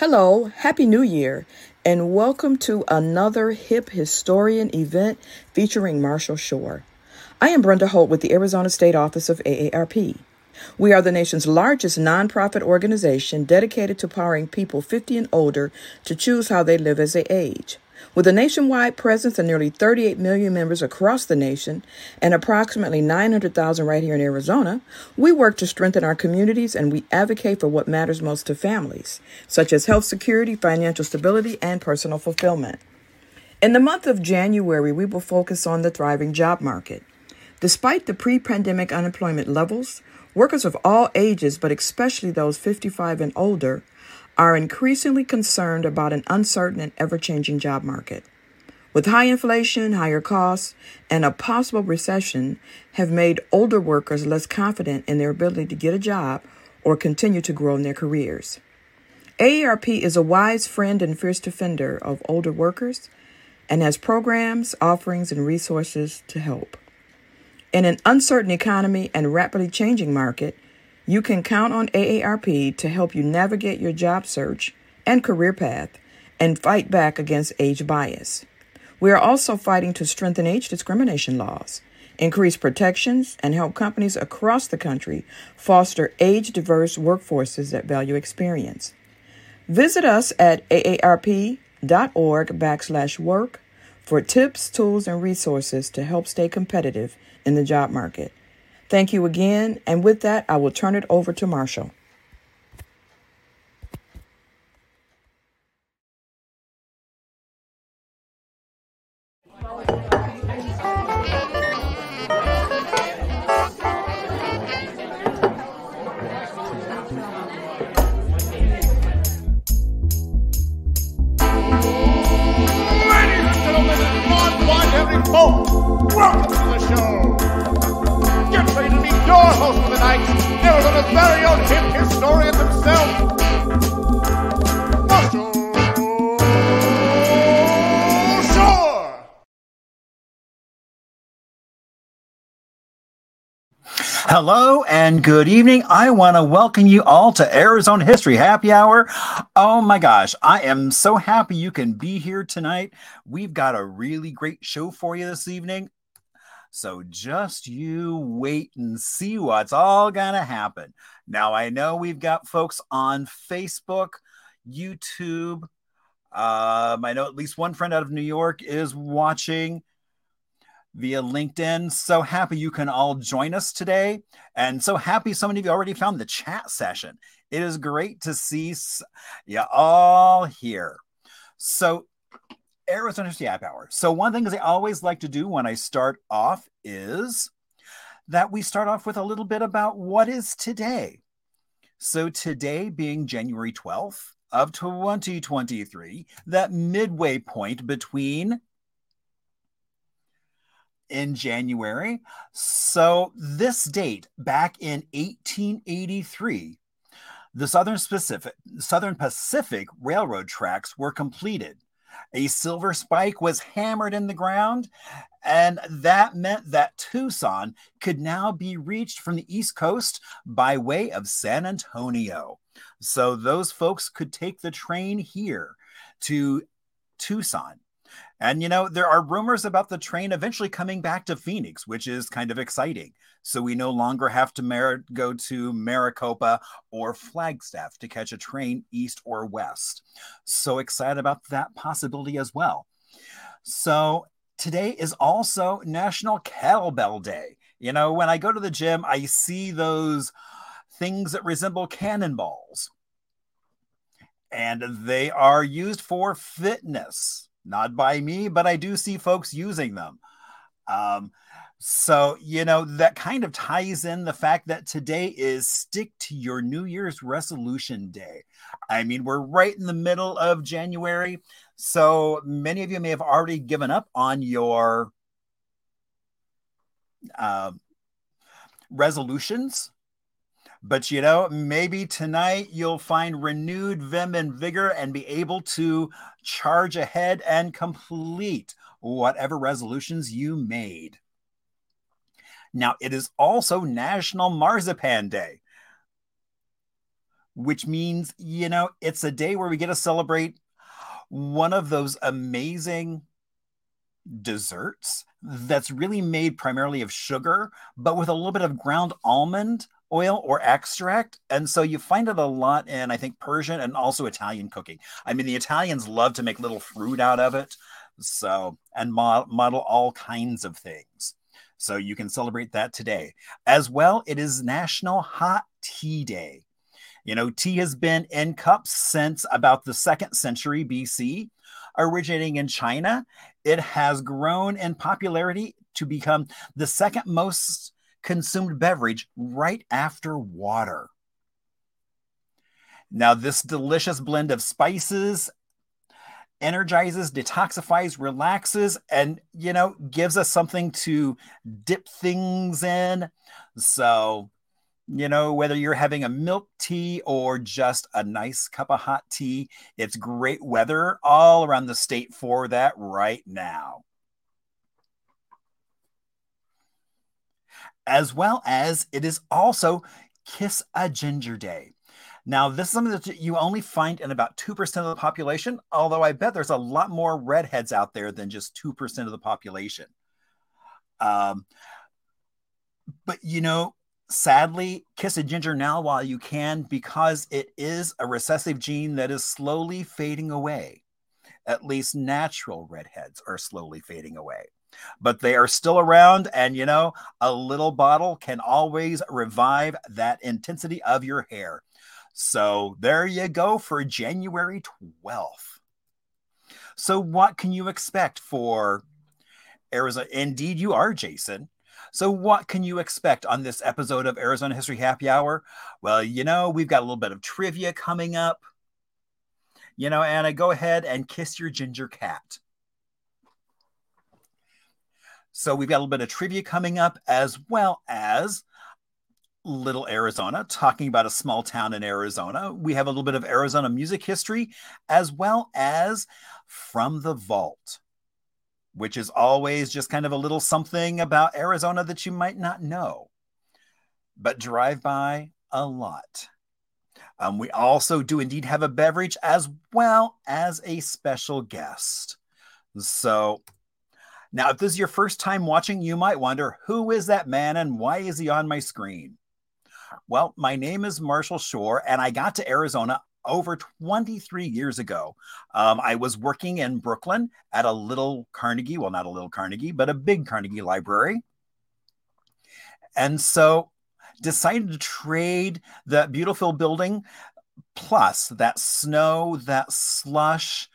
Hello, Happy New Year, and welcome to another Hip Historian event featuring Marshall Shore. I am Brenda Holt with the Arizona State Office of AARP. We are the nation's largest nonprofit organization dedicated to empowering people 50 and older to choose how they live as they age. With a nationwide presence and nearly 38 million members across the nation and approximately 900,000 right here in Arizona, we work to strengthen our communities and we advocate for what matters most to families, such as health security, financial stability, and personal fulfillment. In the month of January, we will focus on the thriving job market. Despite the pre pandemic unemployment levels, workers of all ages, but especially those 55 and older, are increasingly concerned about an uncertain and ever changing job market. With high inflation, higher costs, and a possible recession have made older workers less confident in their ability to get a job or continue to grow in their careers. AARP is a wise friend and fierce defender of older workers and has programs, offerings, and resources to help. In an uncertain economy and rapidly changing market, you can count on AARP to help you navigate your job search and career path and fight back against age bias. We are also fighting to strengthen age discrimination laws, increase protections, and help companies across the country foster age diverse workforces that value experience. Visit us at aarp.org backslash work for tips, tools, and resources to help stay competitive in the job market. Thank you again. And with that, I will turn it over to Marshall. Ladies and gentlemen, Welcome to the show your host for the night. Hello and good evening. I want to welcome you all to Arizona History Happy Hour. Oh my gosh, I am so happy you can be here tonight. We've got a really great show for you this evening. So just you wait and see what's all going to happen. Now, I know we've got folks on Facebook, YouTube. Um, I know at least one friend out of New York is watching via LinkedIn. So happy you can all join us today. And so happy so many of you already found the chat session. It is great to see you all here. So Arizona History Happy Hour. So one thing I always like to do when I start off is that we start off with a little bit about what is today. So today being January 12th of 2023, that midway point between in January. So this date back in 1883, the Southern Pacific Southern Pacific Railroad tracks were completed. A silver spike was hammered in the ground, and that meant that Tucson could now be reached from the East Coast by way of San Antonio. So those folks could take the train here to Tucson. And, you know, there are rumors about the train eventually coming back to Phoenix, which is kind of exciting. So we no longer have to mer- go to Maricopa or Flagstaff to catch a train east or west. So excited about that possibility as well. So today is also National Kettlebell Day. You know, when I go to the gym, I see those things that resemble cannonballs. And they are used for fitness not by me, but I do see folks using them. Um, so, you know, that kind of ties in the fact that today is stick to your New Year's resolution day. I mean, we're right in the middle of January. So many of you may have already given up on your uh, resolutions. But you know, maybe tonight you'll find renewed vim and vigor and be able to charge ahead and complete whatever resolutions you made. Now, it is also National Marzipan Day, which means, you know, it's a day where we get to celebrate one of those amazing desserts that's really made primarily of sugar, but with a little bit of ground almond oil or extract. And so you find it a lot in, I think, Persian and also Italian cooking. I mean, the Italians love to make little fruit out of it. So, and mo- model all kinds of things. So you can celebrate that today. As well, it is National Hot Tea Day. You know, tea has been in cups since about the second century BC. Originating in China, it has grown in popularity to become the second most consumed beverage right after water. Now, this delicious blend of spices energizes, detoxifies, relaxes, and, you know, gives us something to dip things in. So, you know, whether you're having a milk tea or just a nice cup of hot tea, it's great weather all around the state for that right now. As well as it is also Kiss a Ginger Day. Now, this is something that you only find in about 2% of the population, although I bet there's a lot more redheads out there than just 2% of the population. Um, but, you know, sadly, kiss a ginger now while you can because it is a recessive gene that is slowly fading away. At least natural redheads are slowly fading away but they are still around. And you know, a little bottle can always revive that intensity of your hair. So there you go for January 12th. So, what can you expect for Arizona? Indeed, you are, Jason. So, what can you expect on this episode of Arizona History Happy Hour? Well, you know, we've got a little bit of trivia coming up. You know, Anna, go ahead and kiss your ginger cat. So we've got a little bit of trivia coming up, as well as Little Arizona, talking about a small town in Arizona. We have a little bit of Arizona music history, as well as From the Vault, which is always just kind of a little something about Arizona that you might not know, but drive by a lot. Um, we also do indeed have a beverage as well as a special guest. So now, if this is your first time watching, you might wonder who is that man and why is he on my screen? Well, my name is Marshall Shore, and I got to Arizona over 23 years ago. Um, I was working in Brooklyn at a little Carnegie, well, not a little Carnegie, but a big Carnegie library. And so decided to trade that beautiful building plus that snow, that slush,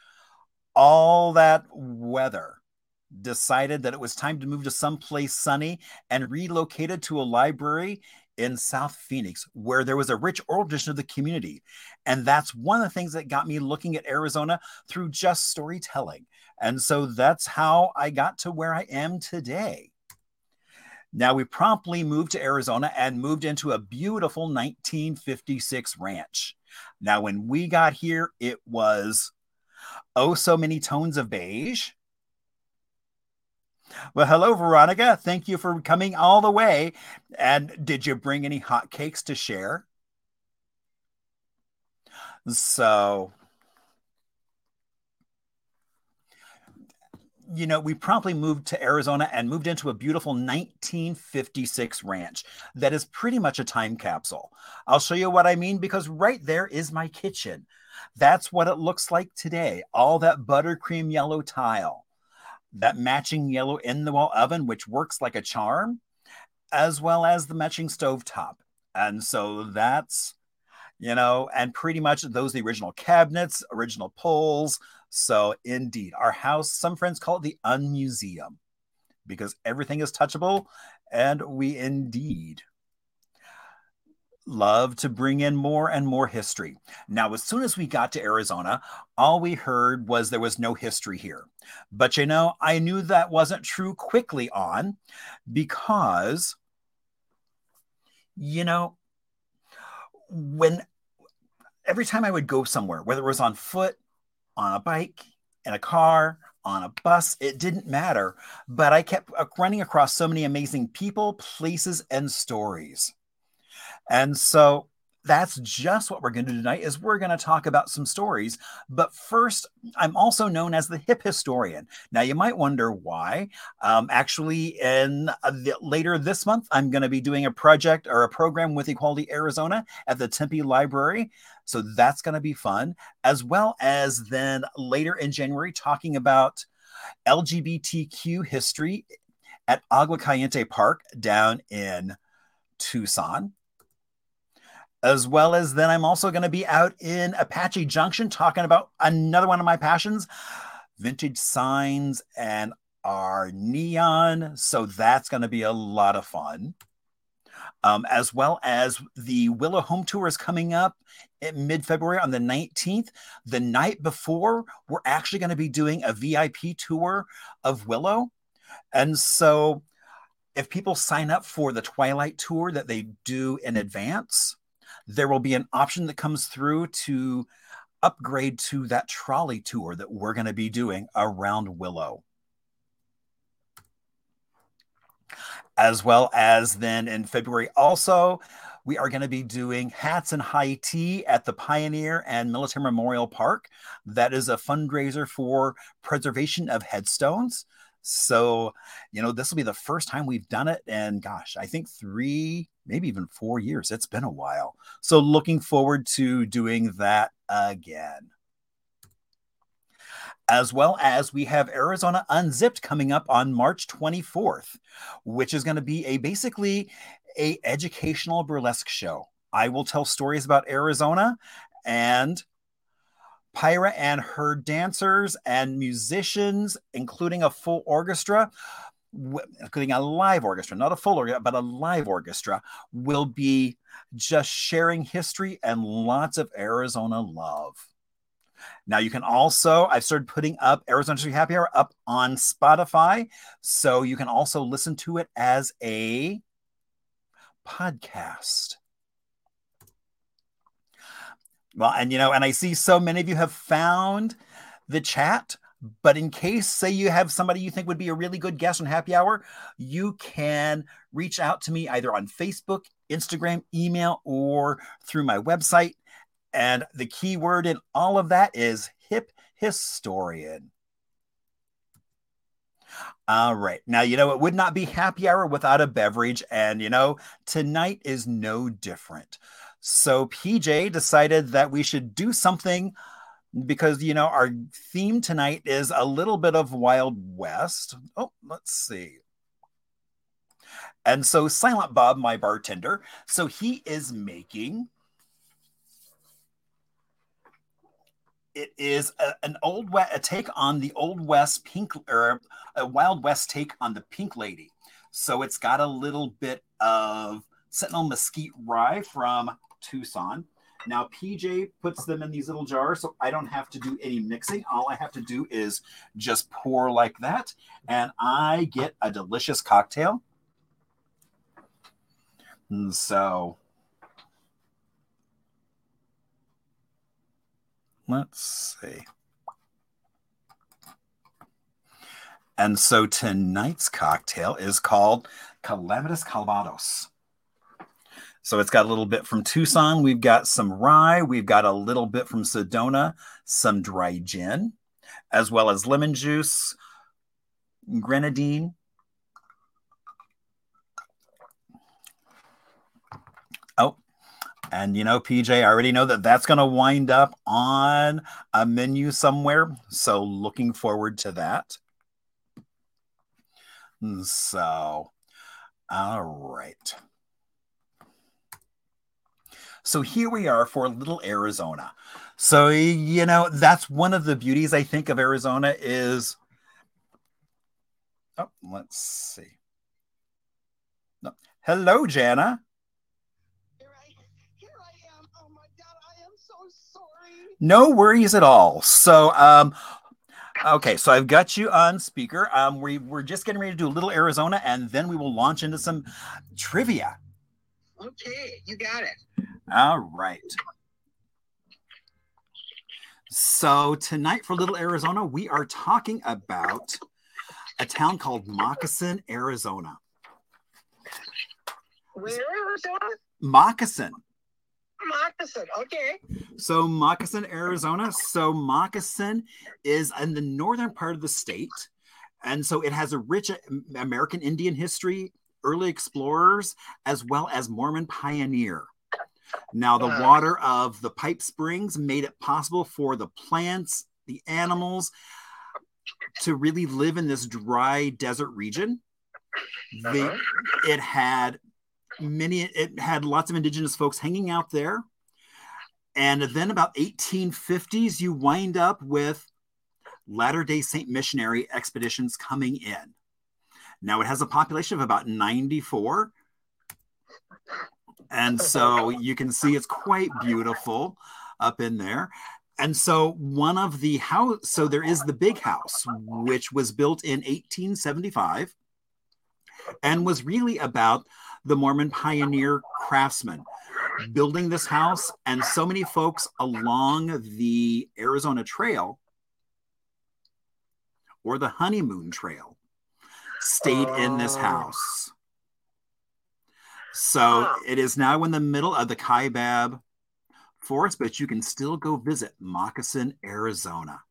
all that weather decided that it was time to move to someplace sunny and relocated to a library in South Phoenix, where there was a rich oral tradition of the community. And that's one of the things that got me looking at Arizona through just storytelling. And so that's how I got to where I am today. Now, we promptly moved to Arizona and moved into a beautiful 1956 ranch. Now, when we got here, it was oh so many tones of beige well, hello, Veronica. Thank you for coming all the way. And did you bring any hot cakes to share? So, you know, we promptly moved to Arizona and moved into a beautiful 1956 ranch that is pretty much a time capsule. I'll show you what I mean because right there is my kitchen. That's what it looks like today. All that buttercream yellow tile that matching yellow in the wall oven, which works like a charm, as well as the matching stove top. And so that's, you know, and pretty much those the original cabinets, original pulls. So indeed, our house, some friends call it the unmuseum because everything is touchable. And we indeed love to bring in more and more history. Now, as soon as we got to Arizona, all we heard was there was no history here. But you know, I knew that wasn't true quickly on because, you know, when every time I would go somewhere, whether it was on foot, on a bike, in a car, on a bus, it didn't matter. But I kept uh, running across so many amazing people, places, and stories. And so that's just what we're going to do tonight is we're going to talk about some stories. But first i'm also known as the hip historian. Now you might wonder why. Um, actually in uh, the, later this month i'm going to be doing a project or a program with equality arizona at the tempe library. So that's going to be fun as well as then later in january talking about lgbtq history at agua caliente park down in tucson as well as then I'm also going to be out in Apache Junction talking about another one of my passions vintage signs and our neon. So that's going to be a lot of fun. Um, as well as the Willow Home Tour is coming up in mid February on the 19th. The night before, we're actually going to be doing a VIP tour of Willow. And so, if people sign up for the Twilight Tour that they do in advance, there will be an option that comes through to upgrade to that trolley tour that we're going to be doing around Willow. As well as then in February, also, we are going to be doing hats and high tea at the Pioneer and Military Memorial Park. That is a fundraiser for preservation of headstones. So, you know, this will be the first time we've done it. And gosh, I think three, maybe even four years. It's been a while. So, looking forward to doing that again. As well as we have Arizona Unzipped coming up on March 24th, which is going to be a basically a educational burlesque show. I will tell stories about Arizona and Pyra and her dancers and musicians, including a full orchestra, including a live orchestra, not a full orchestra, but a live orchestra, will be just sharing history and lots of Arizona love. Now you can also, I've started putting up Arizona Street Happy Hour up on Spotify. So you can also listen to it as a podcast. Well, and you know, and I see so many of you have found the chat. But in case, say, you have somebody you think would be a really good guest on Happy Hour, you can reach out to me either on Facebook, Instagram, email, or through my website. And the key word in all of that is hip historian. All right. Now, you know, it would not be happy hour without a beverage. And, you know, tonight is no different. So PJ decided that we should do something because you know our theme tonight is a little bit of Wild West. Oh, let's see. And so Silent Bob, my bartender, so he is making it is a, an old a take on the old west pink or a wild west take on the pink lady so it's got a little bit of sentinel mesquite rye from Tucson. Now, PJ puts them in these little jars, so I don't have to do any mixing. All I have to do is just pour like that, and I get a delicious cocktail. And so, let's see. And so tonight's cocktail is called Calamitous Calvados. So it's got a little bit from Tucson. We've got some rye. We've got a little bit from Sedona, some dry gin, as well as lemon juice, grenadine. Oh, and you know, PJ, I already know that that's going to wind up on a menu somewhere. So looking forward to that. Mm, so, all right. So here we are for little Arizona. So you know that's one of the beauties I think of Arizona is. Oh, let's see. No. Hello, Jana. Here I, here I am. Oh my God, I am so sorry. No worries at all. So, um, okay, so I've got you on speaker. Um, we we're just getting ready to do a little Arizona, and then we will launch into some trivia. Okay, you got it. All right. So tonight for Little Arizona, we are talking about a town called Moccasin, Arizona. Where, Arizona? Moccasin. Moccasin. Okay. So Moccasin, Arizona. So Moccasin is in the northern part of the state. And so it has a rich American Indian history, early explorers, as well as Mormon pioneer. Now, the water of the pipe springs made it possible for the plants, the animals to really live in this dry desert region. Uh-huh. it had many it had lots of indigenous folks hanging out there and then about 1850s you wind up with latter day saint missionary expeditions coming in now it has a population of about 94 and so you can see it's quite beautiful up in there and so one of the house so there is the big house which was built in 1875 and was really about the Mormon pioneer craftsman building this house, and so many folks along the Arizona Trail or the Honeymoon Trail stayed in this Oh. house. So it is now in the middle of the Kaibab forest, but you can still go visit Moccasin, Arizona.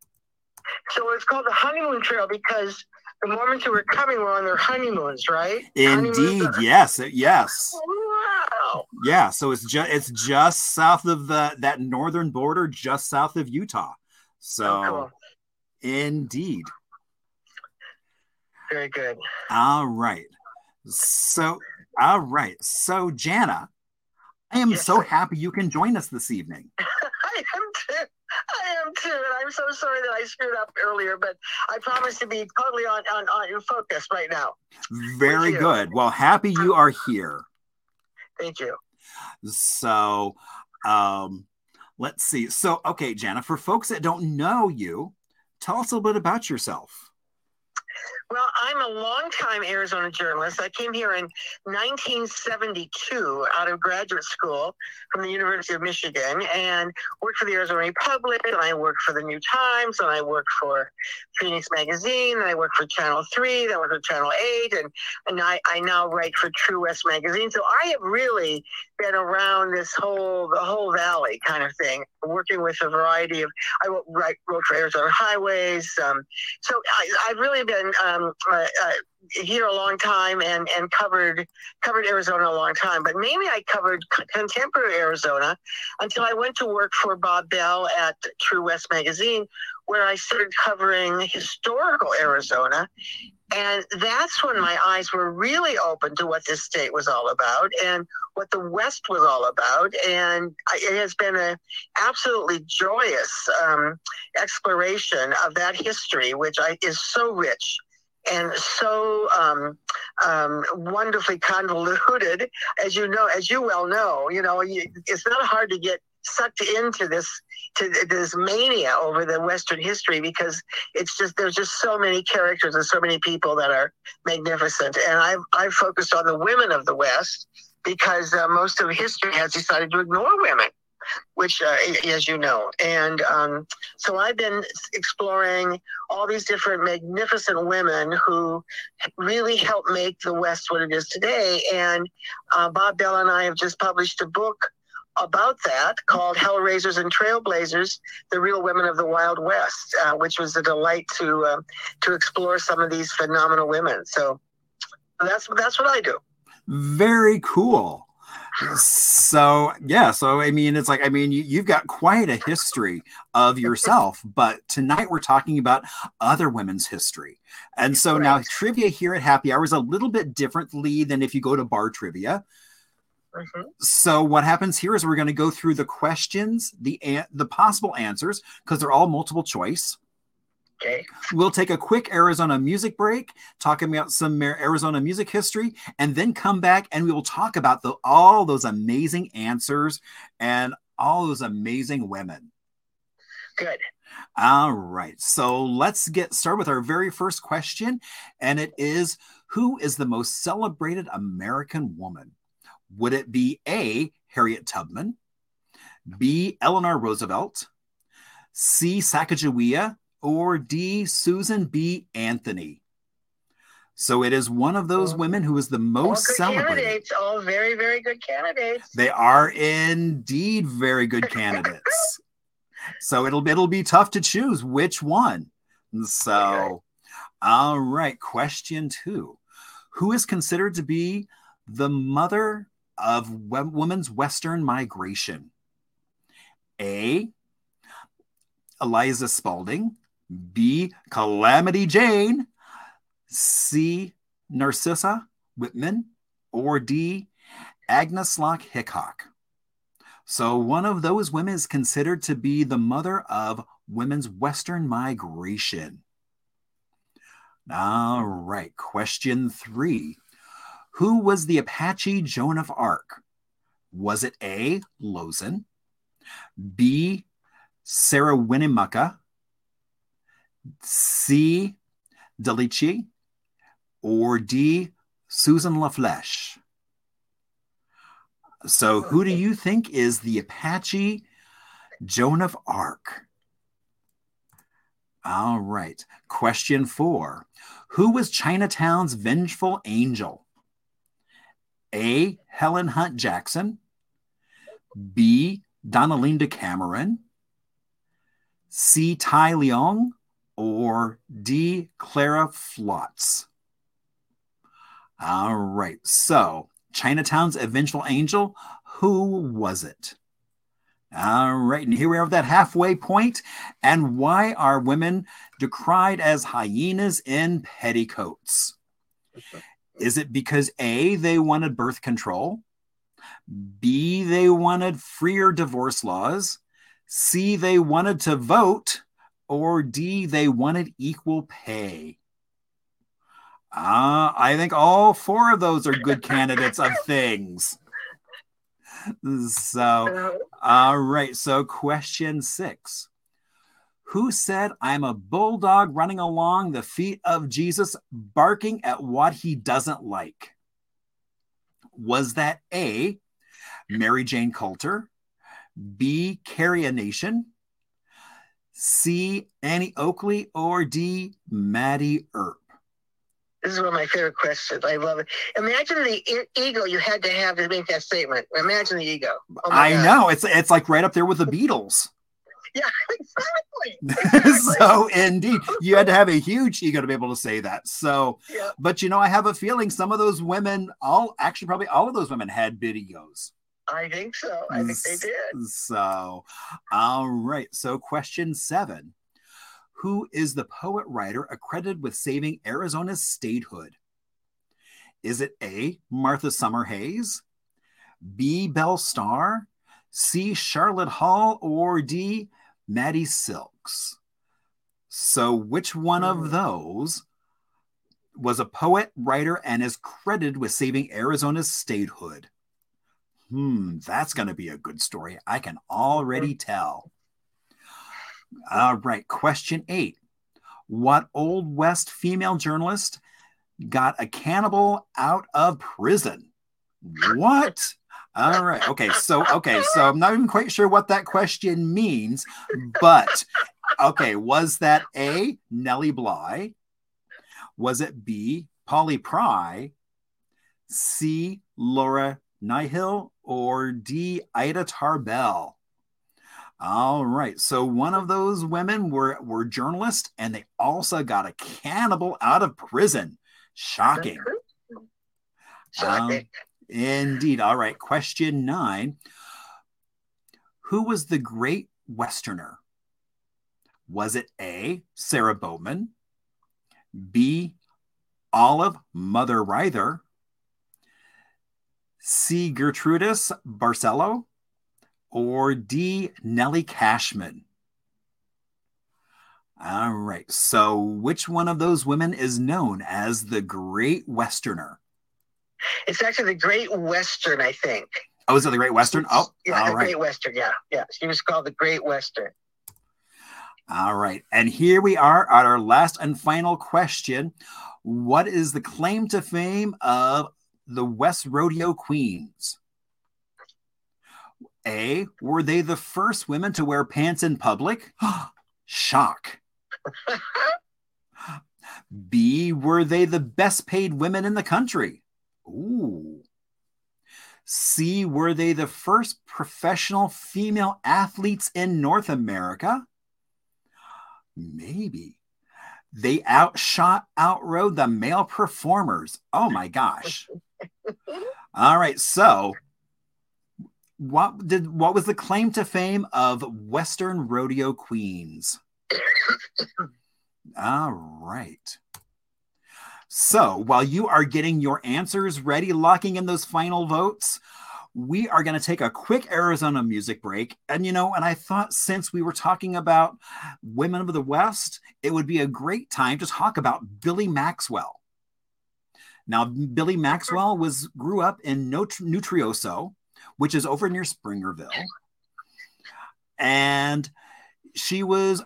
So it's called the honeymoon trail because the Mormons who were coming were on their honeymoons, right? Indeed, Honeymoons are- yes, yes. Wow. Yeah, so it's just it's just south of the that northern border, just south of Utah. So Oh, cool. indeed. Very good. All right. So all right. So Jana, I am Yes, so sir. happy you can join us this evening. I am too. I am too. And I'm so sorry that I screwed up earlier, but I promise to be totally on on, on your focus right now. Very good. Well, happy you are here. Thank you. So um let's see. So okay, Jana, for folks that don't know you, tell us a little bit about yourself. Well, I'm a longtime Arizona journalist. I came here in 1972 out of graduate school from the University of Michigan and worked for the Arizona Republic, and I worked for the New Times, and I worked for Phoenix Magazine, and I worked for Channel 3, then I worked for Channel 8, and, and I, I now write for True West Magazine. So I have really been around this whole, the whole valley kind of thing, working with a variety of, I wrote, wrote for Arizona Highways, um, so I, I've really been um, uh, uh, here a long time and, and covered covered Arizona a long time. But mainly I covered contemporary Arizona until I went to work for Bob Bell at True West Magazine, where I started covering historical Arizona. And that's when my eyes were really open to what this state was all about and what the West was all about. And it has been an absolutely joyous um, exploration of that history, which I, is so rich and so um, um, wonderfully convoluted, as you know, as you well know. You know, you, it's not hard to get sucked into this to this mania over the Western history because it's just there's just so many characters and so many people that are magnificent. And I've I've focused on the women of the West because uh, most of history has decided to ignore women which, uh, as you know. And um, so I've been exploring all these different magnificent women who really helped make the West what it is today. And uh, Bob Bell and I have just published a book about that called Hellraisers and Trailblazers: The Real Women of the Wild West, uh, which was a delight to uh, to explore some of these phenomenal women. So that's that's what I do. Very cool. So yeah, so I mean, it's like I mean, you, you've got quite a history of yourself, but tonight we're talking about other women's history, and so now trivia here at Happy Hour is a little bit differently than if you go to bar trivia. Mhm. So what happens here is we're going to go through the questions, the an- the possible answers because they're all multiple choice. Okay. We'll take a quick Arizona music break, talking about some Arizona music history, and then come back and we will talk about the, all those amazing answers and all those amazing women. Good. All right, so let's get started with our very first question, and it is Who is the most celebrated American woman? Would it be A. Harriet Tubman, B. Eleanor Roosevelt, C. Sacagawea, or D. Susan B. Anthony? So it is one of those women who is the All most good celebrated. candidates. All very, very good candidates. They are indeed very good candidates. so it'll it'll be tough to choose which one. So, all right, question two: Who is considered to be the mother of women's Western migration? A. Eliza Spalding. B. Calamity Jane. C. Narcissa Whitman. Or D. Agnes Lake Hickok. So one of those women is considered to be the mother of women's Western migration. All right, question three. Who was the Apache Joan of Arc? Was it A. Lozen, B. Sarah Winnemucca, C. Delici, or D. Susan La Flesche? So, who do you think is the Apache Joan of Arc? All right. Question four Who was Chinatown's vengeful angel? A. Helen Hunt Jackson, B. Donaldina Cameron, C. Tai Leong, or D. Clara Foltz? All right. So, Chinatown's eventual angel, who was it? All right, and here we are at that halfway point. And why are women decried as hyenas in petticoats? Is it because A, they wanted birth control? B, they wanted freer divorce laws? C, they wanted to vote? Or D, they wanted equal pay? Uh, I think all four of those are good candidates of things. So, all right. So, question six Who said, I'm a bulldog running along the feet of Jesus, barking at what he doesn't like? Was that A, Mary Jane Colter, B, Carrie a Nation, C, Annie Oakley, or D, Mattie Earp? This is one of my favorite questions. I love it. Imagine the e- ego you had to have to make that statement. Imagine the ego. Oh I God. know it's it's like right up there with the Beatles. Yeah, exactly. so indeed, you had to have a huge ego to be able to say that. So, Yeah. but you know, I have a feeling some of those women, all actually probably all of those women had big egos. I think so. I think they did. So, all right. So, question seven Who is the poet writer accredited with saving Arizona's statehood? Is it A. Martha Summerhayes, B. Belle Starr, C. Sharlot Hall, or D. Mattie Silks? So, which one Hmm. of those was a poet, writer, and is credited with saving Arizona's statehood? Hmm, that's going to be a good story. I can already tell. All right, question eight. What Old West female journalist got a cannibal out of prison? What? All right. Okay. So, okay. So I'm not even quite sure what that question means, but okay. Was that A, Nellie Bly? Was it B, Polly Pry? C, Laura Nihill? Or D, Ida Tarbell? All right. So one of those women were, were journalists and they also got a cannibal out of prison. Shocking. Shocking. Um, Indeed. All right. Question nine Who was the great Westerner? Was it A, Sarah Bowman, B, Olive Mother Ryther, C, Gertrudis Barcelo, or D, Nellie Cashman? All right. So, which one of those women is known as the Great Westerner? It's actually the Great Western, I think. Oh, is it the Great Western? Oh, yeah, the right. Great Western. Yeah, yeah. She was called the Great Western. All right. And here we are at our last and final question. What is the claim to fame of the West Rodeo Queens? A, were they the first women to wear pants in public? Shock. B, were they the best paid women in the country? Ooh. C, were they the first professional female athletes in North America? Maybe. They outshot, outrode the male performers. Oh my gosh. All right. So, what did what was the claim to fame of Western rodeo queens? All right. So while you are getting your answers ready, locking in those final votes, we are going to take a quick Arizona music break. And, you know, and I thought since we were talking about women of the West, it would be a great time to talk about Billie Maxwell. Now, Billie Maxwell was grew up in Nutrioso, which is over near Springerville. And she was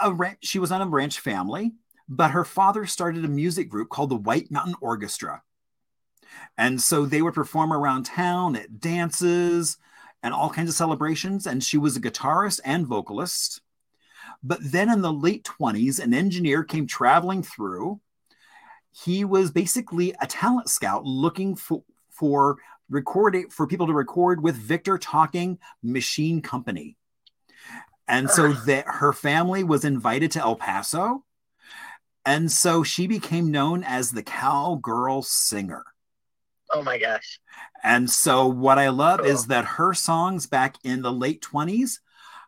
a she was on a ranch family, but her father started a music group called the White Mountain Orchestra. And so they would perform around town at dances and all kinds of celebrations. And she was a guitarist and vocalist. But then in the late 20s, an engineer came traveling through. He was basically a talent scout looking for, for recording for people to record with Victor Talking Machine Company. And so that her family was invited to El Paso. And so she became known as the cowgirl singer. Oh my gosh. And so what I love cool. is that her songs back in the late 20s,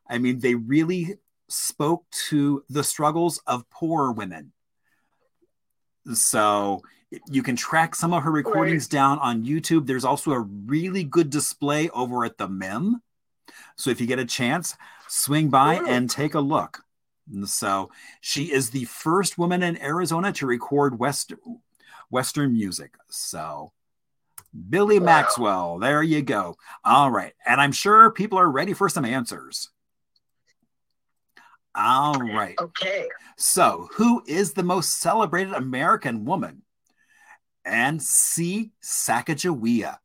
I mean, they really spoke to the struggles of poor women. So you can track some of her recordings right. down on YouTube. There's also a really good display over at the MIM. So if you get a chance, swing by Ooh. and take a look. So she is the first woman in Arizona to record West, Western music. So Billie wow. Maxwell. There you go. All right. And I'm sure people are ready for some answers. All right. Okay. So, who is the most celebrated American woman? And C. Sacagawea.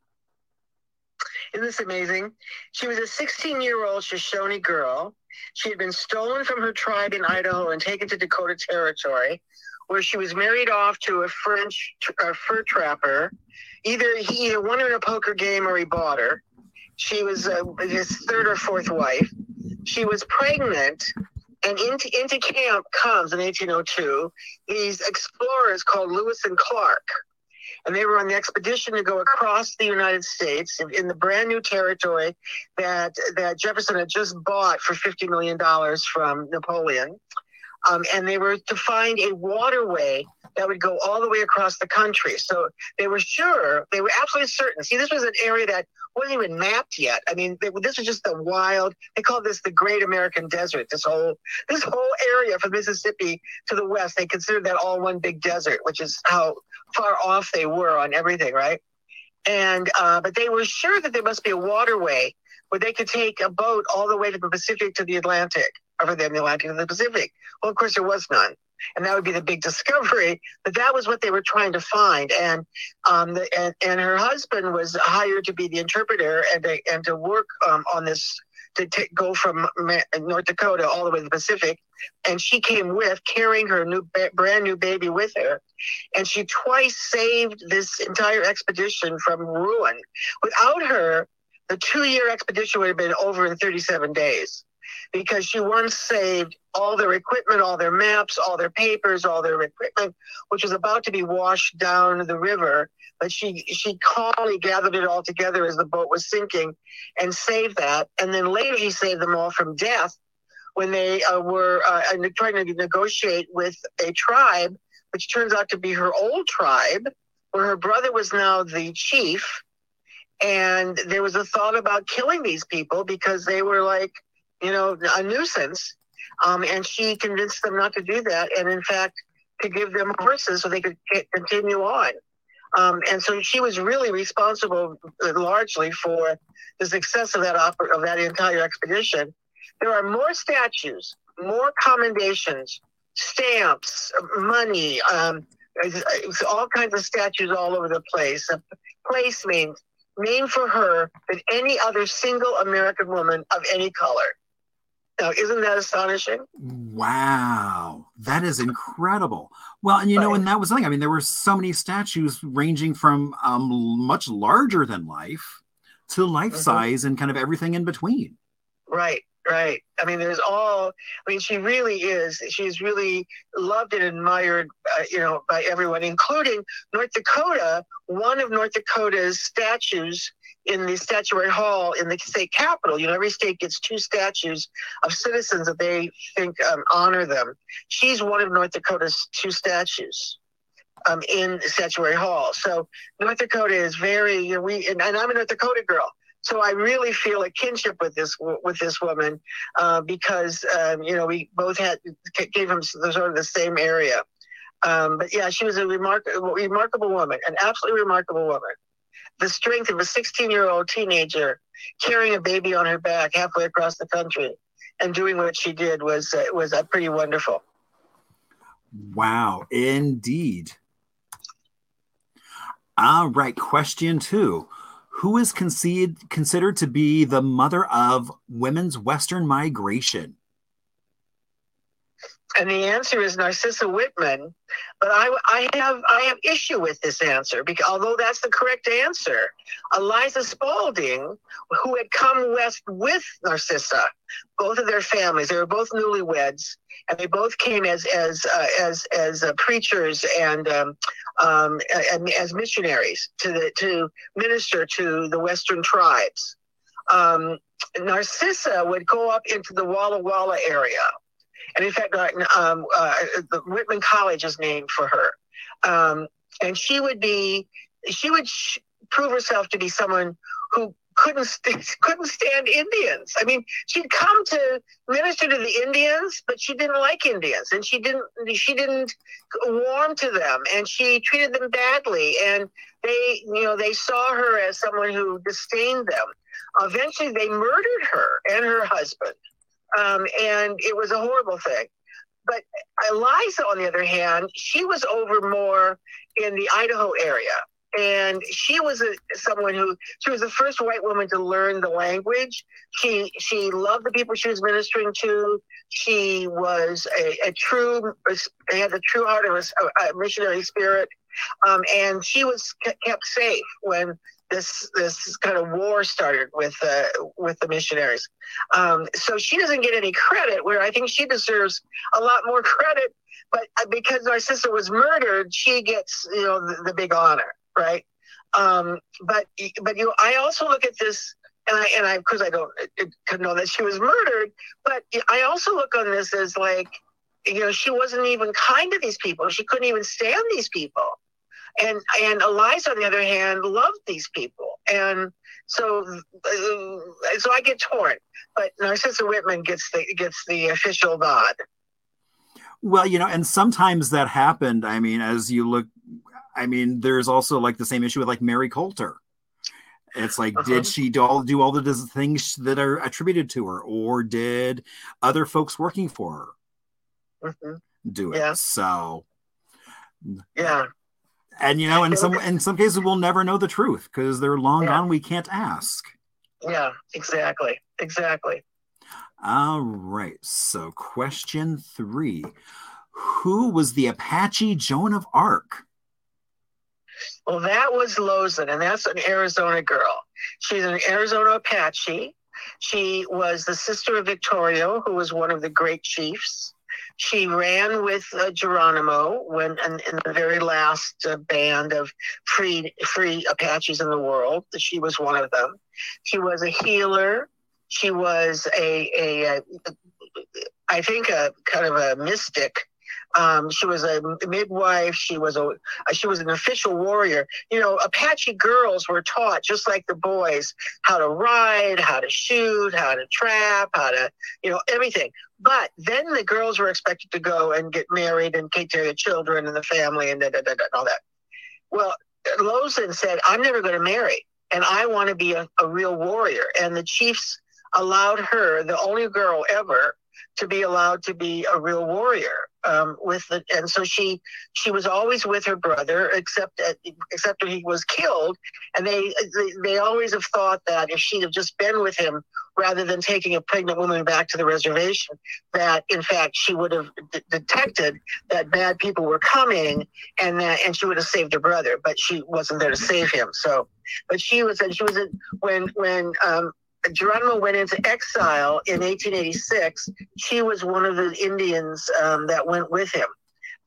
Isn't this amazing? She was a 16 year old Shoshone girl. She had been stolen from her tribe in Idaho and taken to Dakota Territory, where she was married off to a French a fur trapper either he either won her in a poker game or he bought her. She was uh, his third or fourth wife. She was pregnant, and into into camp comes in 1802 these explorers called Lewis and Clark, and they were on the expedition to go across the United States in, in the brand new territory that that Jefferson had just bought for 50 million dollars from Napoleon. Um, and they were to find a waterway that would go all the way across the country. So they were sure, they were absolutely certain. See, this was an area that wasn't even mapped yet. I mean, they, this was just the wild. They called this the Great American Desert. This whole this whole area from Mississippi to the west, they considered that all one big desert, which is how far off they were on everything, right? And uh, but they were sure that there must be a waterway where they could take a boat all the way to the Pacific to the Atlantic, or from the Atlantic to the Pacific. Well, of course, there was none and that would be the big discovery. But that was what they were trying to find, and um, the, and, and her husband was hired to be the interpreter and to, and to work um, on this to t- go from North Dakota all the way to the Pacific. And she came with, carrying her new brand new baby with her, and she twice saved this entire expedition from ruin. Without her, the two-year expedition would have been over in 37 days because she once saved all their equipment, all their maps, all their papers, all their equipment, which was about to be washed down the river. But she she calmly gathered it all together as the boat was sinking, and saved that. And then later she saved them all from death when they uh, were uh, trying to negotiate with a tribe, which turns out to be her old tribe, where her brother was now the chief. And there was a thought about killing these people because they were like you know, a nuisance. Um, and she convinced them not to do that, and in fact, to give them horses so they could continue on. Um, and so she was really responsible uh, largely for the success of that of that entire expedition. There are more statues, more commendations, stamps, money, um, all kinds of statues all over the place. A place named for her than any other single American woman of any color. Now, isn't that astonishing? Wow, that is incredible. Well, and you know, and that was the thing. I mean, there were so many statues ranging from um, much larger than life to life Mhm. size and kind of everything in between. Right, right. I mean, there's all. I mean, she really is. She's really loved and admired, uh, you know, by everyone, including North Dakota. One of North Dakota's statues in the statuary hall in the state capitol. You know, every state gets two statues of citizens that they think um, honor them. She's one of North Dakota's two statues. Um, in statuary hall, so North Dakota is very. You know, we and, and I'm a North Dakota girl, so I really feel a kinship with this with this woman uh, because um, you know we both had gave him sort of the same area. Um, but yeah, she was a remarkable remarkable woman, an absolutely remarkable woman. The strength of a 16 year old teenager carrying a baby on her back halfway across the country and doing what she did was uh, was uh, pretty wonderful. Wow, indeed. All right, question two. Who is conceived, considered to be the mother of women's Western migration? And the answer is Narcissa Whitman. But I, I have I have issue with this answer because although that's the correct answer, Eliza Spalding, who had come west with Narcissa, both of their families, they were both newlyweds, and they both came as as uh, as as uh, preachers and um, um, and as missionaries to the to minister to the Western tribes. Um, Narcissa would go up into the Walla Walla area and in fact, um, uh, the Whitman College is named for her. Um, and she would be, she would sh- prove herself to be someone who couldn't st- couldn't stand Indians. I mean, she'd come to minister to the Indians, but she didn't like Indians, and she didn't she didn't warm to them, and she treated them badly, and they you know they saw her as someone who disdained them. Eventually, they murdered her and her husband um, and it was a horrible thing. But Eliza, on the other hand, she was over more in the Idaho area, and she was a, someone who she was the first white woman to learn the language. She she loved the people she was ministering to. She was a, a true had the true heart of a, a missionary spirit, um, and she was kept safe when this this kind of war started with uh, with the missionaries. Um, so she doesn't get any credit, where I think she deserves a lot more credit. But uh, because Narcissa was murdered, she gets you know the, the big honor, right? Um, but but you, I also look at this. And I, and I, because I don't could know that she was murdered, but I also look on this as like, you know, she wasn't even kind to these people. She couldn't even stand these people and and Eliza, on the other hand, loved these people, and so uh, so I get torn. But Narcissa Whitman gets the gets the official nod. Well, you know, and sometimes that happened. I mean, as you look, I mean, there's also like the same issue with like Mary Colter. It's like, uh-huh. did she do all do all the things that are attributed to her, or did other folks working for her mm-hmm. do it? Yeah. So, yeah, and you know in some in some cases we'll never know the truth because they're long Yeah. gone we can't ask yeah, exactly, exactly. all right so question three who was the apache joan of arc Well, that was Lozen, and that's an Arizona girl. She's an Arizona Apache. She was the sister of Victorio, who was one of the great chiefs. She ran with uh, Geronimo when in, in the very last uh, band of free free Apaches in the world. She was one of them. She was a healer. She was a, a, a I think a kind of a mystic. Um, she was a midwife. She was a she was an official warrior. You know, Apache girls were taught just like the boys how to ride, how to shoot, how to trap, how to you know everything. But then the girls were expected to go and get married and take care of the children and the family and da, da, da, da, and all that. Well, Lozen said, "I'm never going to marry, and I want to be a, a real warrior." And the chiefs allowed her, the only girl ever, to be allowed to be a real warrior. Um, with the, and so she she was always with her brother, except uh, except when he was killed. And they, they they always have thought that if she'd have just been with him rather than taking a pregnant woman back to the reservation, that in fact she would have d- detected that bad people were coming, and that and she would have saved her brother. But she wasn't there to save him. So, but she was and she was when when um, Geronimo went into exile in 1886. She was one of the Indians um, that went with him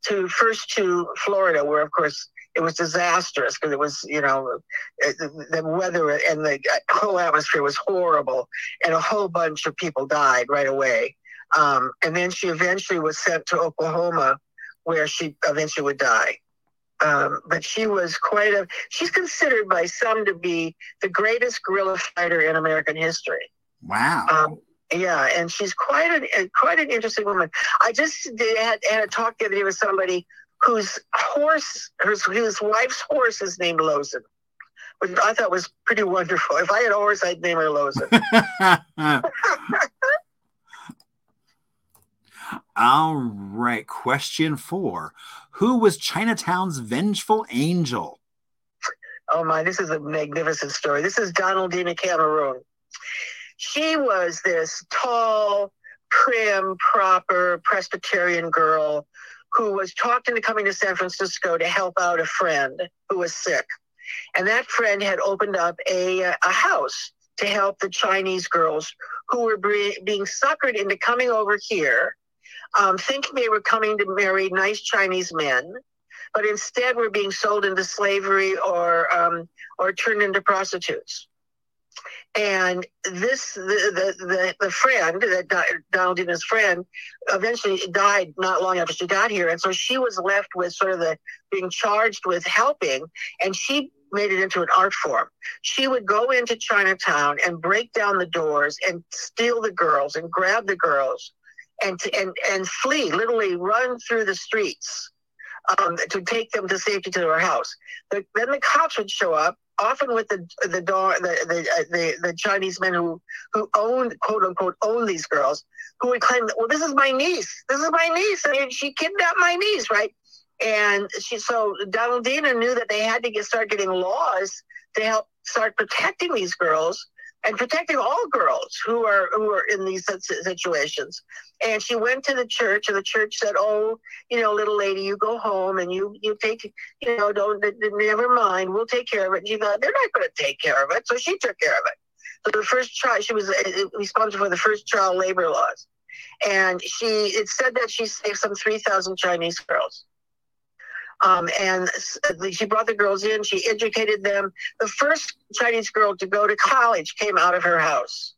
to first to Florida, where of course it was disastrous because it was, you know, the, the weather and the whole atmosphere was horrible, and a whole bunch of people died right away. Um, and then she eventually was sent to Oklahoma, where she eventually would die. Um, but she was quite a, she's considered by some to be the greatest guerrilla fighter in American history. Wow. Um, yeah, and she's quite an quite an interesting woman. I just did, had, had a talk the other day with somebody whose horse, whose, whose wife's horse is named Lozen, which I thought was pretty wonderful. If I had a horse, I'd name her Lozen. All right. Question four Who was Chinatown's vengeful angel? Oh my, this is a magnificent story. This is Donaldina Cameron. She was this tall, prim, proper Presbyterian girl who was talked into coming to San Francisco to help out a friend who was sick. And that friend had opened up a, a house to help the Chinese girls who were bre- being suckered into coming over here um, thinking they were coming to marry nice Chinese men, but instead were being sold into slavery or um, or turned into prostitutes. And this, the the the, the friend that Donaldina's friend, eventually died not long after she got here, and so she was left with sort of the being charged with helping, and she made it into an art form. She would go into Chinatown and break down the doors and steal the girls and grab the girls and and and flee, literally run through the streets um, to take them to safety to their house. The, then the cops would show up, often with the the the, the, uh, the, the Chinese men who who owned quote unquote own these girls, who would claim well this is my niece, this is my niece, I mean, she kidnapped my niece, right? And she so Donaldina knew that they had to get start getting laws to help start protecting these girls and protecting all girls who are who are in these situations. And she went to the church, and the church said, "Oh, you know, little lady, you go home and you you take, you know, don't never mind, we'll take care of it." And she thought they're not going to take care of it, so she took care of it. So the first trial, she was uh, uh, responsible for the first trial labor laws, and she it said that she saved some three thousand Chinese girls. Um, and she brought the girls in, she educated them. The first Chinese girl to go to college came out of her house.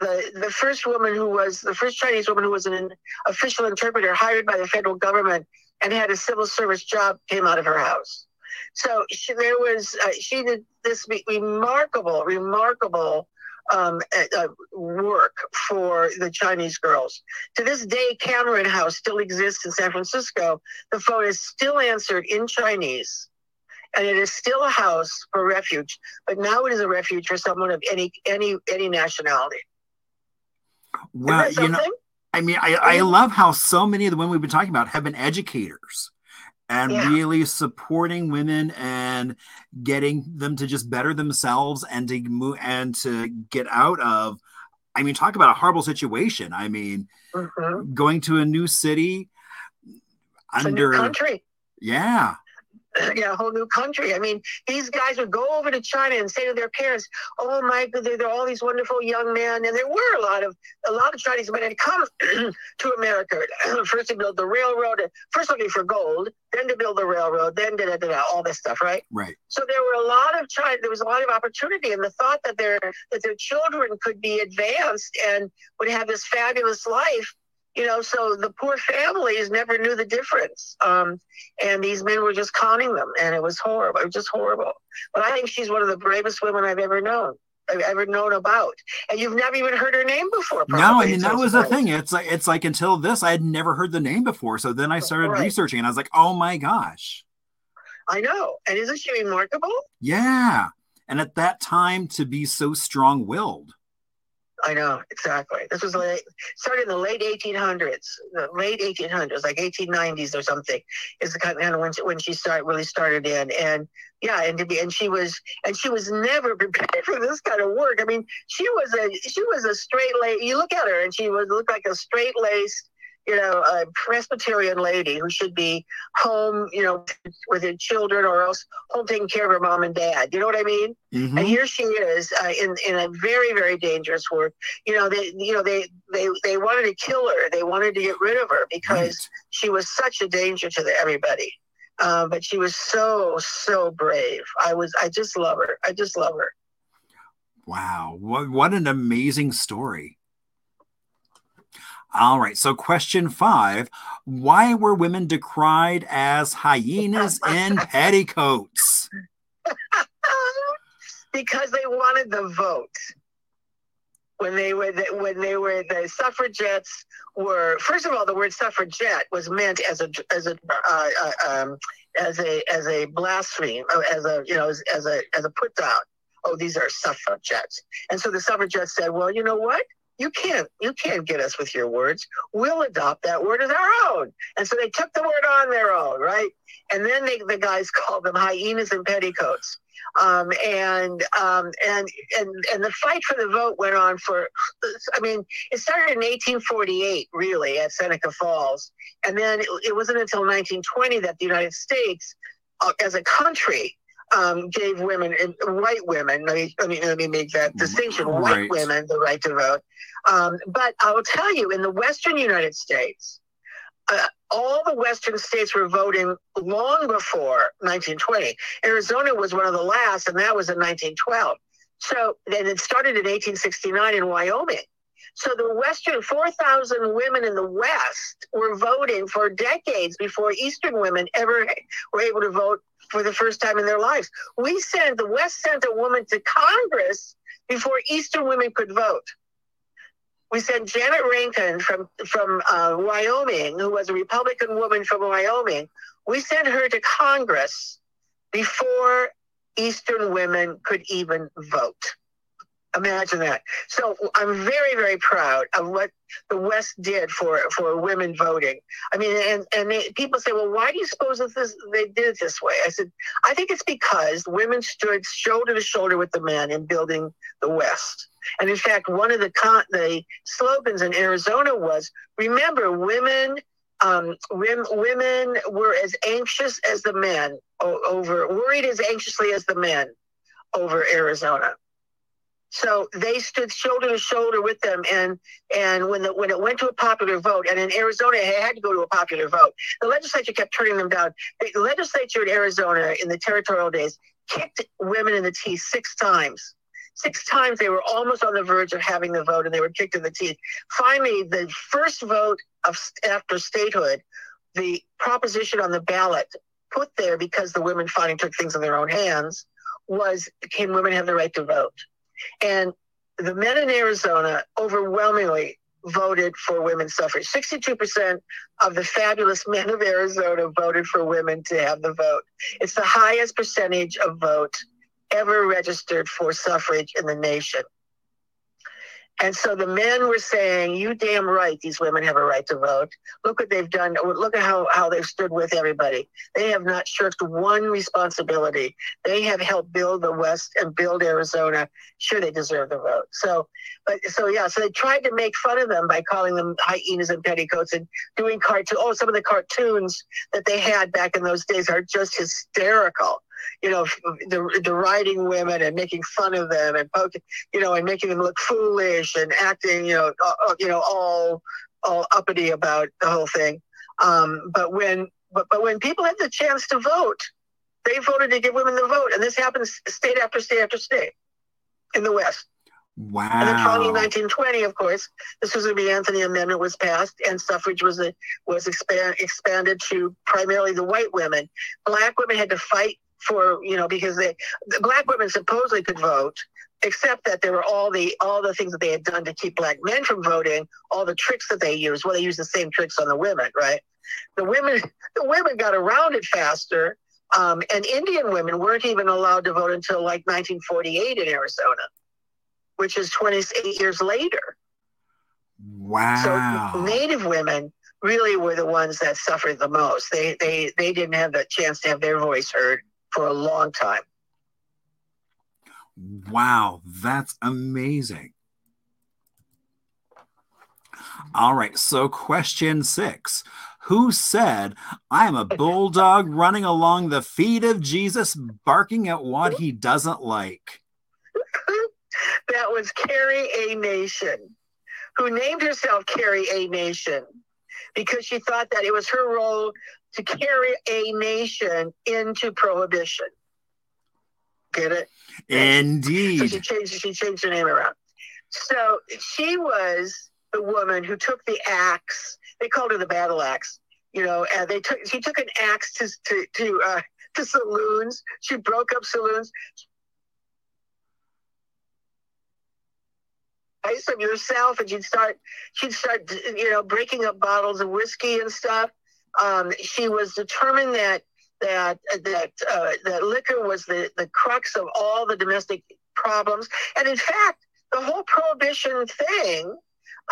The, the first woman who was the first Chinese woman who was an official interpreter hired by the federal government and had a civil service job came out of her house. So she, there was uh, she did this remarkable, remarkable um, uh, work for the Chinese girls. To this day, Cameron House still exists in San Francisco. The phone is still answered in Chinese, and it is still a house for refuge. But now it is a refuge for someone of any any any nationality. Well, you know, I mean, I, I love how so many of the women we've been talking about have been educators and yeah. really supporting women and getting them to just better themselves and to move and to get out of i mean talk about a horrible situation i mean mm-hmm. going to a new city it's under country yeah yeah, a whole new country. I mean, these guys would go over to China and say to their parents, "Oh my God, they're all these wonderful young men." And there were a lot of a lot of Chinese men had come to America first to build the railroad, first looking for gold, then to build the railroad, then da, da, da, da, all this stuff, right? Right. So there were a lot of China. There was a lot of opportunity, and the thought that their that their children could be advanced and would have this fabulous life you know, so the poor families never knew the difference. Um, and these men were just conning them, and it was horrible. It was just horrible. But I think she's one of the bravest women I've ever known. I've ever known about, and you've never even heard her name before. Probably. No, I mean that was the thing. It's like it's like until this, I had never heard the name before. So then I started right. researching, and I was like, oh my gosh. I know, and isn't she remarkable? Yeah, and at that time to be so strong-willed. I know exactly. This was late, started in the late 1800s, the late 1800s, like 1890s or something, is the kind of when she, when she start really started in, and yeah, and to be and she was and she was never prepared for this kind of work. I mean, she was a she was a straight lace. You look at her, and she would look like a straight laced you know, a Presbyterian lady who should be home, you know, with her children or else home taking care of her mom and dad. You know what I mean? Mhm. And here she is uh, in in a very very dangerous work. You know, they you know they they they wanted to kill her. They wanted to get rid of her because Right. she was such a danger to the, everybody. Um, but she was so so brave. I was I just love her. I just love her. Wow, what, what an amazing story. All right, so question five Why were women decried as hyenas in petticoats? because they wanted the vote. When they were the, when they were the suffragettes were first of all the word suffragette was meant as a as a uh, uh, um, as a as a blasphemy uh, as a you know as, as a as a put down. Oh, these are suffragettes, and so the suffragettes said, well, you know what? You can't you can't get us with your words. We'll adopt that word as our own. And so they took the word on their own, right? And then they, the guys called them hyenas in petticoats. Um, and um, and and and the fight for the vote went on for. I mean, it started in 1848, really, at Seneca Falls, and then it, it wasn't until 1920 that the United States, uh, as a country, um, gave women, and white women. Let me let me let me make that distinction: white Right. women the right to vote. Um, but I'll tell you, in the Western United States, uh, all the Western states were voting long before 1920. Arizona was one of the last, and that was in 1912. So then it started in 1869 in Wyoming. So the Western 4,000 women in the West were voting for decades before Eastern women ever were able to vote for the first time in their lives. We sent the West sent a woman to Congress before Eastern women could vote. We sent Jeannette Rankin from from uh, Wyoming, who was a Republican woman from Wyoming. We sent her to Congress before Eastern women could even vote. Imagine that. So I'm very, very proud of what the West did for for women voting. I mean, and and they, people say, well, why do you suppose that this they did it this way? I said, I think it's because women stood shoulder to shoulder with the men in building the West. And in fact, one of the con- the slogans in Arizona was, "Remember, women." Um, women, were as anxious as the men over, worried as anxiously as the men over Arizona. So they stood shoulder to shoulder with them, and and when the when it went to a popular vote, and in Arizona it had to go to a popular vote, the legislature kept turning them down. The legislature in Arizona in the territorial days kicked women in the teeth six times. Six times they were almost on the verge of having the vote, and they were kicked in the teeth. Finally, the first vote of after statehood, the proposition on the ballot put there because the women finally took things in their own hands was can women have the right to vote? And the men in Arizona overwhelmingly voted for women's suffrage. 62% of the fabulous men of Arizona voted for women to have the vote. It's the highest percentage of vote ever registered for suffrage in the nation. And so the men were saying, You damn right, these women have a right to vote. Look what they've done. Look at how, how they've stood with everybody. They have not shirked one responsibility. They have helped build the West and build Arizona. Sure, they deserve the vote. So, but so yeah, so they tried to make fun of them by calling them hyenas and petticoats and doing cartoon. Oh, some of the cartoons that they had back in those days are just hysterical. You know, the deriding women and making fun of them and poking, you know, and making them look foolish and acting, you know, uh, you know, all all uppity about the whole thing. Um, but when but, but when people had the chance to vote, they voted to give women the vote, and this happens state after state after state in the West. Wow. And then in 1920, of course, the Susan B. Anthony Amendment was passed, and suffrage was a, was expand, expanded to primarily the white women. Black women had to fight for you know because they the black women supposedly could vote except that there were all the all the things that they had done to keep black men from voting all the tricks that they used well they used the same tricks on the women right the women the women got around it faster um, and indian women weren't even allowed to vote until like 1948 in arizona which is 28 years later. Wow. So Native women really were the ones that suffered the most. They they they didn't have the chance to have their voice heard for a long time. Wow, that's amazing. All right, so question six. Who said, I am a bulldog running along the feet of Jesus, barking at what he doesn't like? that was Carrie A. Nation, who named herself Carrie A. Nation because she thought that it was her role to carry a nation into prohibition. Get it? So Indeed. she changed she changed her name around. So she was the woman who took the axe. They called her the battle axe. You know, and they took she took an axe to to to uh, to saloons. She broke up saloons. Ice of yourself, and she'd start she'd start you know breaking up bottles of whiskey and stuff. Um, she was determined that that that uh, that liquor was the the crux of all the domestic problems, and in fact, the whole prohibition thing.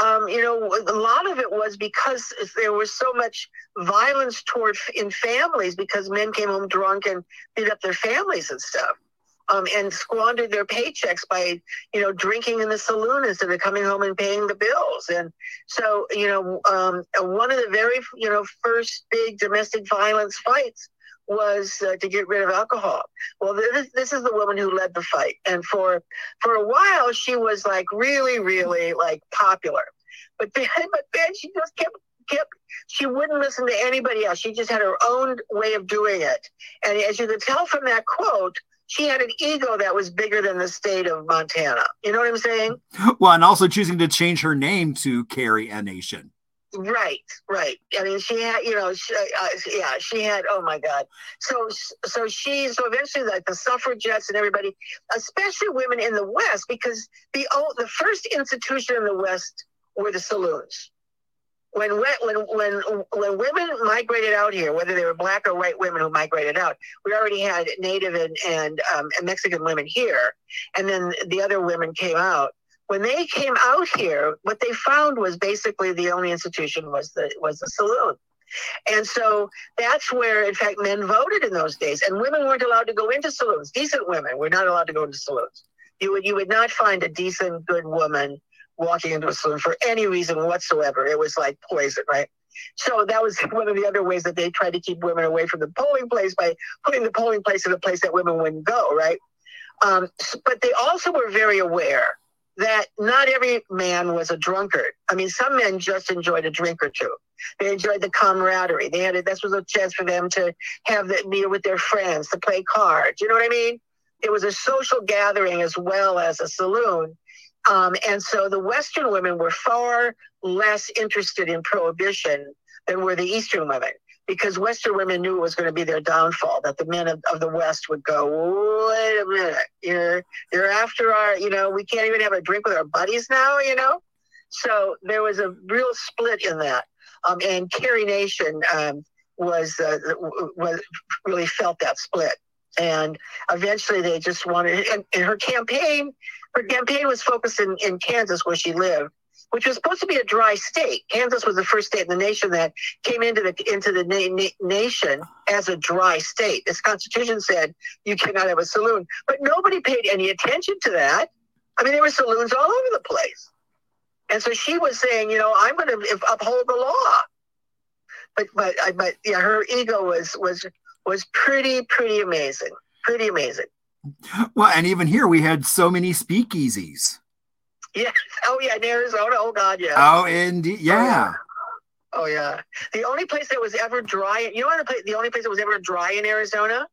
Um, you know, a lot of it was because there was so much violence toward in families because men came home drunk and beat up their families and stuff, um, and squandered their paychecks by you know drinking in the saloon instead of coming home and paying the bills. And so, you know, um, one of the very you know first big domestic violence fights was uh, to get rid of alcohol. Well, this, this is the woman who led the fight, and for for a while she was like really, really like popular, but then but then she just kept kept she wouldn't listen to anybody else. She just had her own way of doing it, and as you can tell from that quote. She had an ego that was bigger than the state of Montana. You know what I'm saying? Well, and also choosing to change her name to Carrie a Nation. Right, right. I mean, she had, you know, she, uh, yeah, she had. Oh my God. So, so she, so eventually, like the suffragettes and everybody, especially women in the West, because the oh, the first institution in the West were the saloons. When when when when women migrated out here, whether they were black or white women who migrated out, we already had Native and and, um, and Mexican women here, and then the other women came out when they came out here, what they found was basically the only institution was the was the saloon. And so that's where, in fact, men voted in those days, and women weren't allowed to go into saloons. Decent women were not allowed to go into saloons. You would you would not find a decent, good woman walking into a saloon for any reason whatsoever. It was like poison, right? So that was one of the other ways that they tried to keep women away from the polling place by putting the polling place in a place that women wouldn't go, right? Um, but they also were very aware that not every man was a drunkard. I mean, some men just enjoyed a drink or two. They enjoyed the camaraderie. They had a, this was a chance for them to have the meal with their friends, to play cards. You know what I mean? It was a social gathering as well as a saloon. Um, and so the Western women were far less interested in prohibition than were the Eastern women because Western women knew it was going to be their downfall, that the men of, of, the West would go, wait a minute, you're, you're after our, you know, we can't even have a drink with our buddies now, you know? So there was a real split in that. Um, and Carrie Nation um, was, uh, was really felt that split. And eventually they just wanted, and, and her campaign, her campaign was focused in, in Kansas where she lived which was supposed to be a dry state. Kansas was the first state in the nation that came into the into the na- na- nation as a dry state. This constitution said you cannot have a saloon, but nobody paid any attention to that. I mean, there were saloons all over the place, and so she was saying, you know, I'm going to uphold the law. But but but yeah, her ego was was was pretty pretty amazing, pretty amazing. Well, and even here we had so many speakeasies. Yeah. Oh yeah, in Arizona. Oh God, yeah. Oh, indeed. Oh, yeah. Oh yeah. The only place that was ever dry. You know, the, place, the only place that was ever dry in Arizona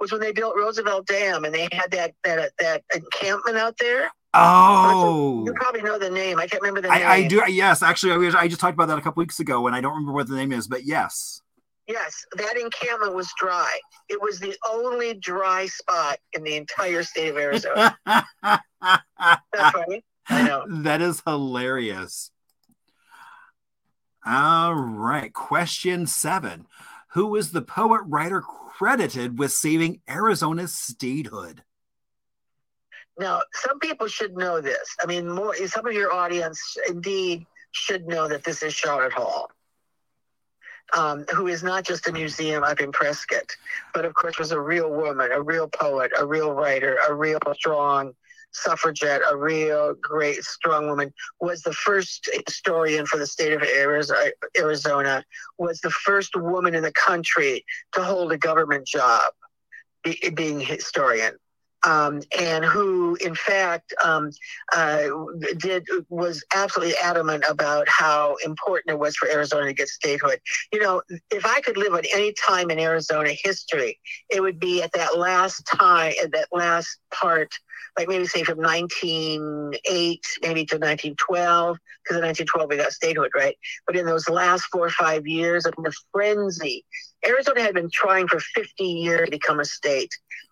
was when they built Roosevelt Dam, and they had that that that encampment out there. Oh, you probably know the name. I can't remember the I, name. I do. Yes, actually, I, I just talked about that a couple weeks ago, and I don't remember what the name is, but yes. Yes, that encampment was dry. It was the only dry spot in the entire state of Arizona. That's funny. I know. That is hilarious. All right. Question seven Who is the poet writer credited with saving Arizona's statehood? Now, some people should know this. I mean, more some of your audience indeed should know that this is Sharlot Hall, um, who is not just a museum up in Prescott, but of course was a real woman, a real poet, a real writer, a real strong suffragette, a real great strong woman. Was the first historian for the state of Arizona. Was the first woman in the country to hold a government job, be, being historian um, and who, in fact, um, uh, did was absolutely adamant about how important it was for Arizona to get statehood. You know, if I could live at any time in Arizona history, it would be at that last time, at that last part like maybe say from 1908 maybe to 1912 because in 1912 we got statehood right? But in those last four or five years of the frenzy arizona had been trying for 50 years to become a state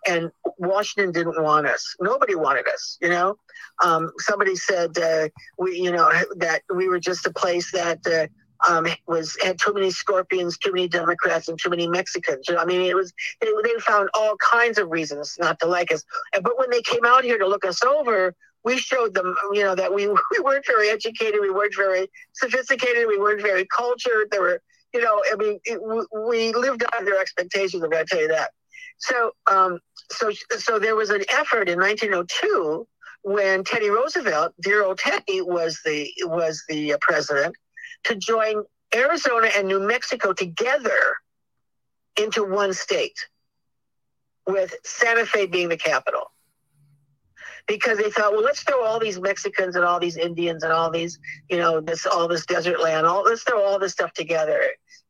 and washington didn't want us. Nobody wanted us you know? Um, somebody said uh, we you know that we were just a place that uh, um, was had too many scorpions, too many Democrats, and too many Mexicans. I mean, it was they, they found all kinds of reasons not to like us. But when they came out here to look us over, we showed them, you know, that we we weren't very educated, we weren't very sophisticated, we weren't very cultured. There were, you know, I mean, it, we lived up their expectations. I'm going to tell you that. So, um, so, so there was an effort in 1902 when Teddy Roosevelt, dear old Teddy, was the was the president to join Arizona and New Mexico together into one state, with Santa Fe being the capital. Because they thought, well, let's throw all these Mexicans and all these Indians and all these, you know, this all this desert land, all let's throw all this stuff together.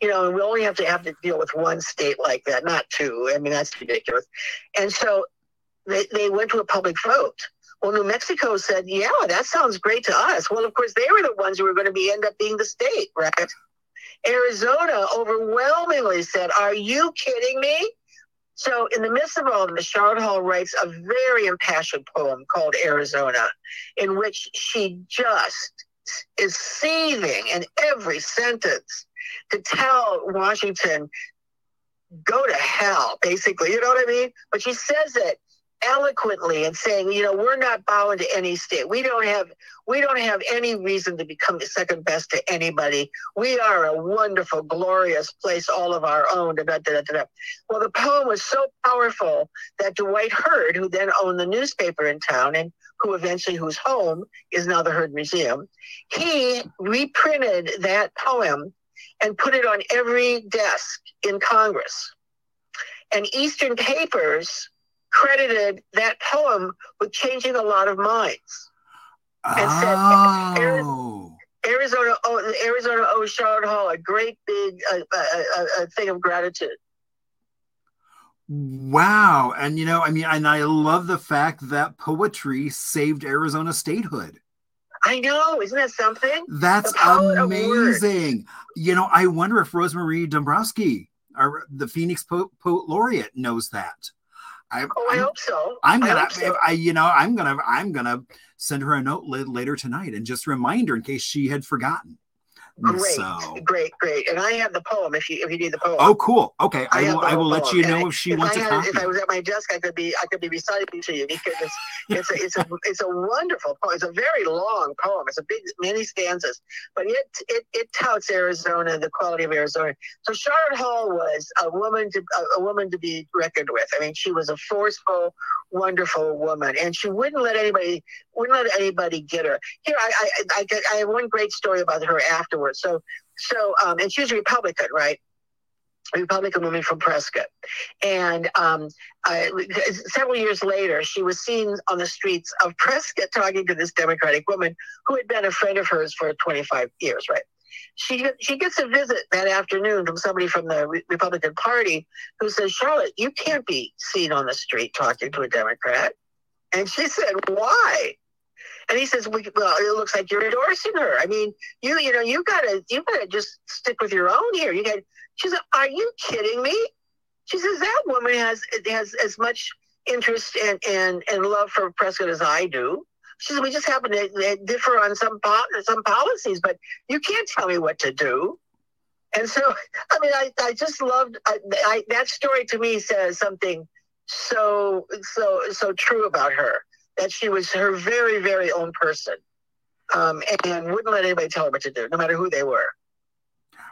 You know, and we only have to have to deal with one state like that, not two. I mean, that's ridiculous. And so they, they went to a public vote well, New Mexico said, yeah, that sounds great to us. Well, of course, they were the ones who were going to be end up being the state, right? Arizona overwhelmingly said, are you kidding me? So, in the midst of all of this, Sharlot Hall writes a very impassioned poem called Arizona, in which she just is seething in every sentence to tell Washington, go to hell, basically. You know what I mean? But she says it eloquently and saying, you know, we're not bowing to any state. We don't have we don't have any reason to become the second best to anybody. We are a wonderful, glorious place, all of our own. Da, da, da, well, the poem was so powerful that Dwight Heard, who then owned the newspaper in town and who eventually whose home is now the Heard Museum, he reprinted that poem and put it on every desk in Congress. And Eastern papers credited that poem with changing a lot of minds. And oh. said, Arizona, oh, Arizona owes Sharlot Hall a great big uh, uh, thing of gratitude. Wow. And, you know, I mean, and I love the fact that poetry saved Arizona statehood. I know, isn't that something? That's amazing. You know, I wonder if Rosemarie Dombrowski, our, the Phoenix Poet Laureate, knows that. I, oh, I, hope so. I'm gonna, I, so. I, you know, I'm gonna, I'm gonna send her a note later tonight and just remind her in case she had forgotten. Great, so. great, great. And I have the poem if you if you need the poem. Oh, cool. Okay, I, I will. I will let you know if she if wants I had, If I was at my desk, I could be I could be reciting to you because it's it's a, it's a it's a wonderful poem. It's a very long poem. It's a big many stanzas, but it it it touts Arizona, the quality of Arizona. So Sharlot Hall was a woman to a, a woman to be reckoned with. I mean, she was a forceful, wonderful woman, and she wouldn't let anybody wouldn't let anybody get her. Here, I I I, I have one great story about her afterwards. So so um, and she was a Republican, right? Republican woman from Prescott, and um, several years later, she was seen on the streets of Prescott talking to this Democratic woman who had been a friend of hers for 25 years, right? she she gets a visit that afternoon from somebody from the Re- Republican Party who says, "Sharlot, you can't be seen on the street talking to a Democrat." And she said, "Why?" And he says, "Well, it looks like you're endorsing her. I mean, you you know you gotta you gotta just stick with your own here. You got." She said, "Are you kidding me?" She says that woman has has as much interest and and and love for Prescott as I do. She said, we just happen to differ on some po- some policies, but you can't tell me what to do. And so, I mean, I, I just loved I, I, that story. To me, says something so so so true about her. That she was her very, very own person, um, and wouldn't let anybody tell her what to do, no matter who they were.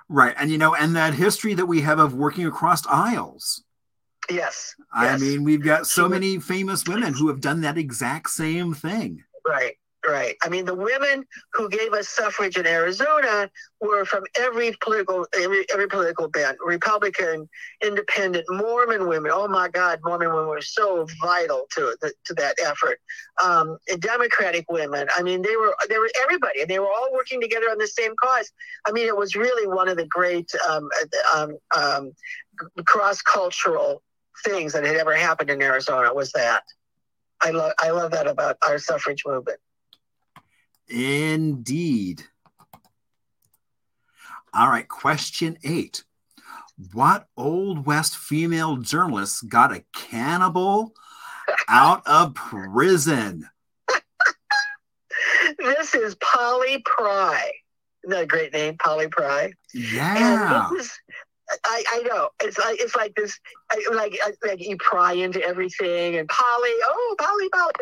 Right. And, you know, and that history that we have of working across aisles. Yes. I yes. mean, we've got so many famous women who have done that exact same thing. Right, right. I mean, the women who gave us suffrage in Arizona were from every political every, every political bent: Republican, Independent, Mormon women. Oh my God, Mormon women were so vital to the, to that effort. Um, Democratic women. I mean, they were they were everybody, and they were all working together on the same cause. I mean, it was really one of the great um, um, um, cross cultural things that had ever happened in Arizona. Was that. I love I love that about our suffrage movement. Indeed. All right, question eight. What Old West female journalist got a cannibal out of prison? This is Polly Pry. Isn't that a great name, Polly Pry? Yeah. And this is, I, I know it's like it's like this, like like you pry into everything, and Polly, oh Polly, Polly.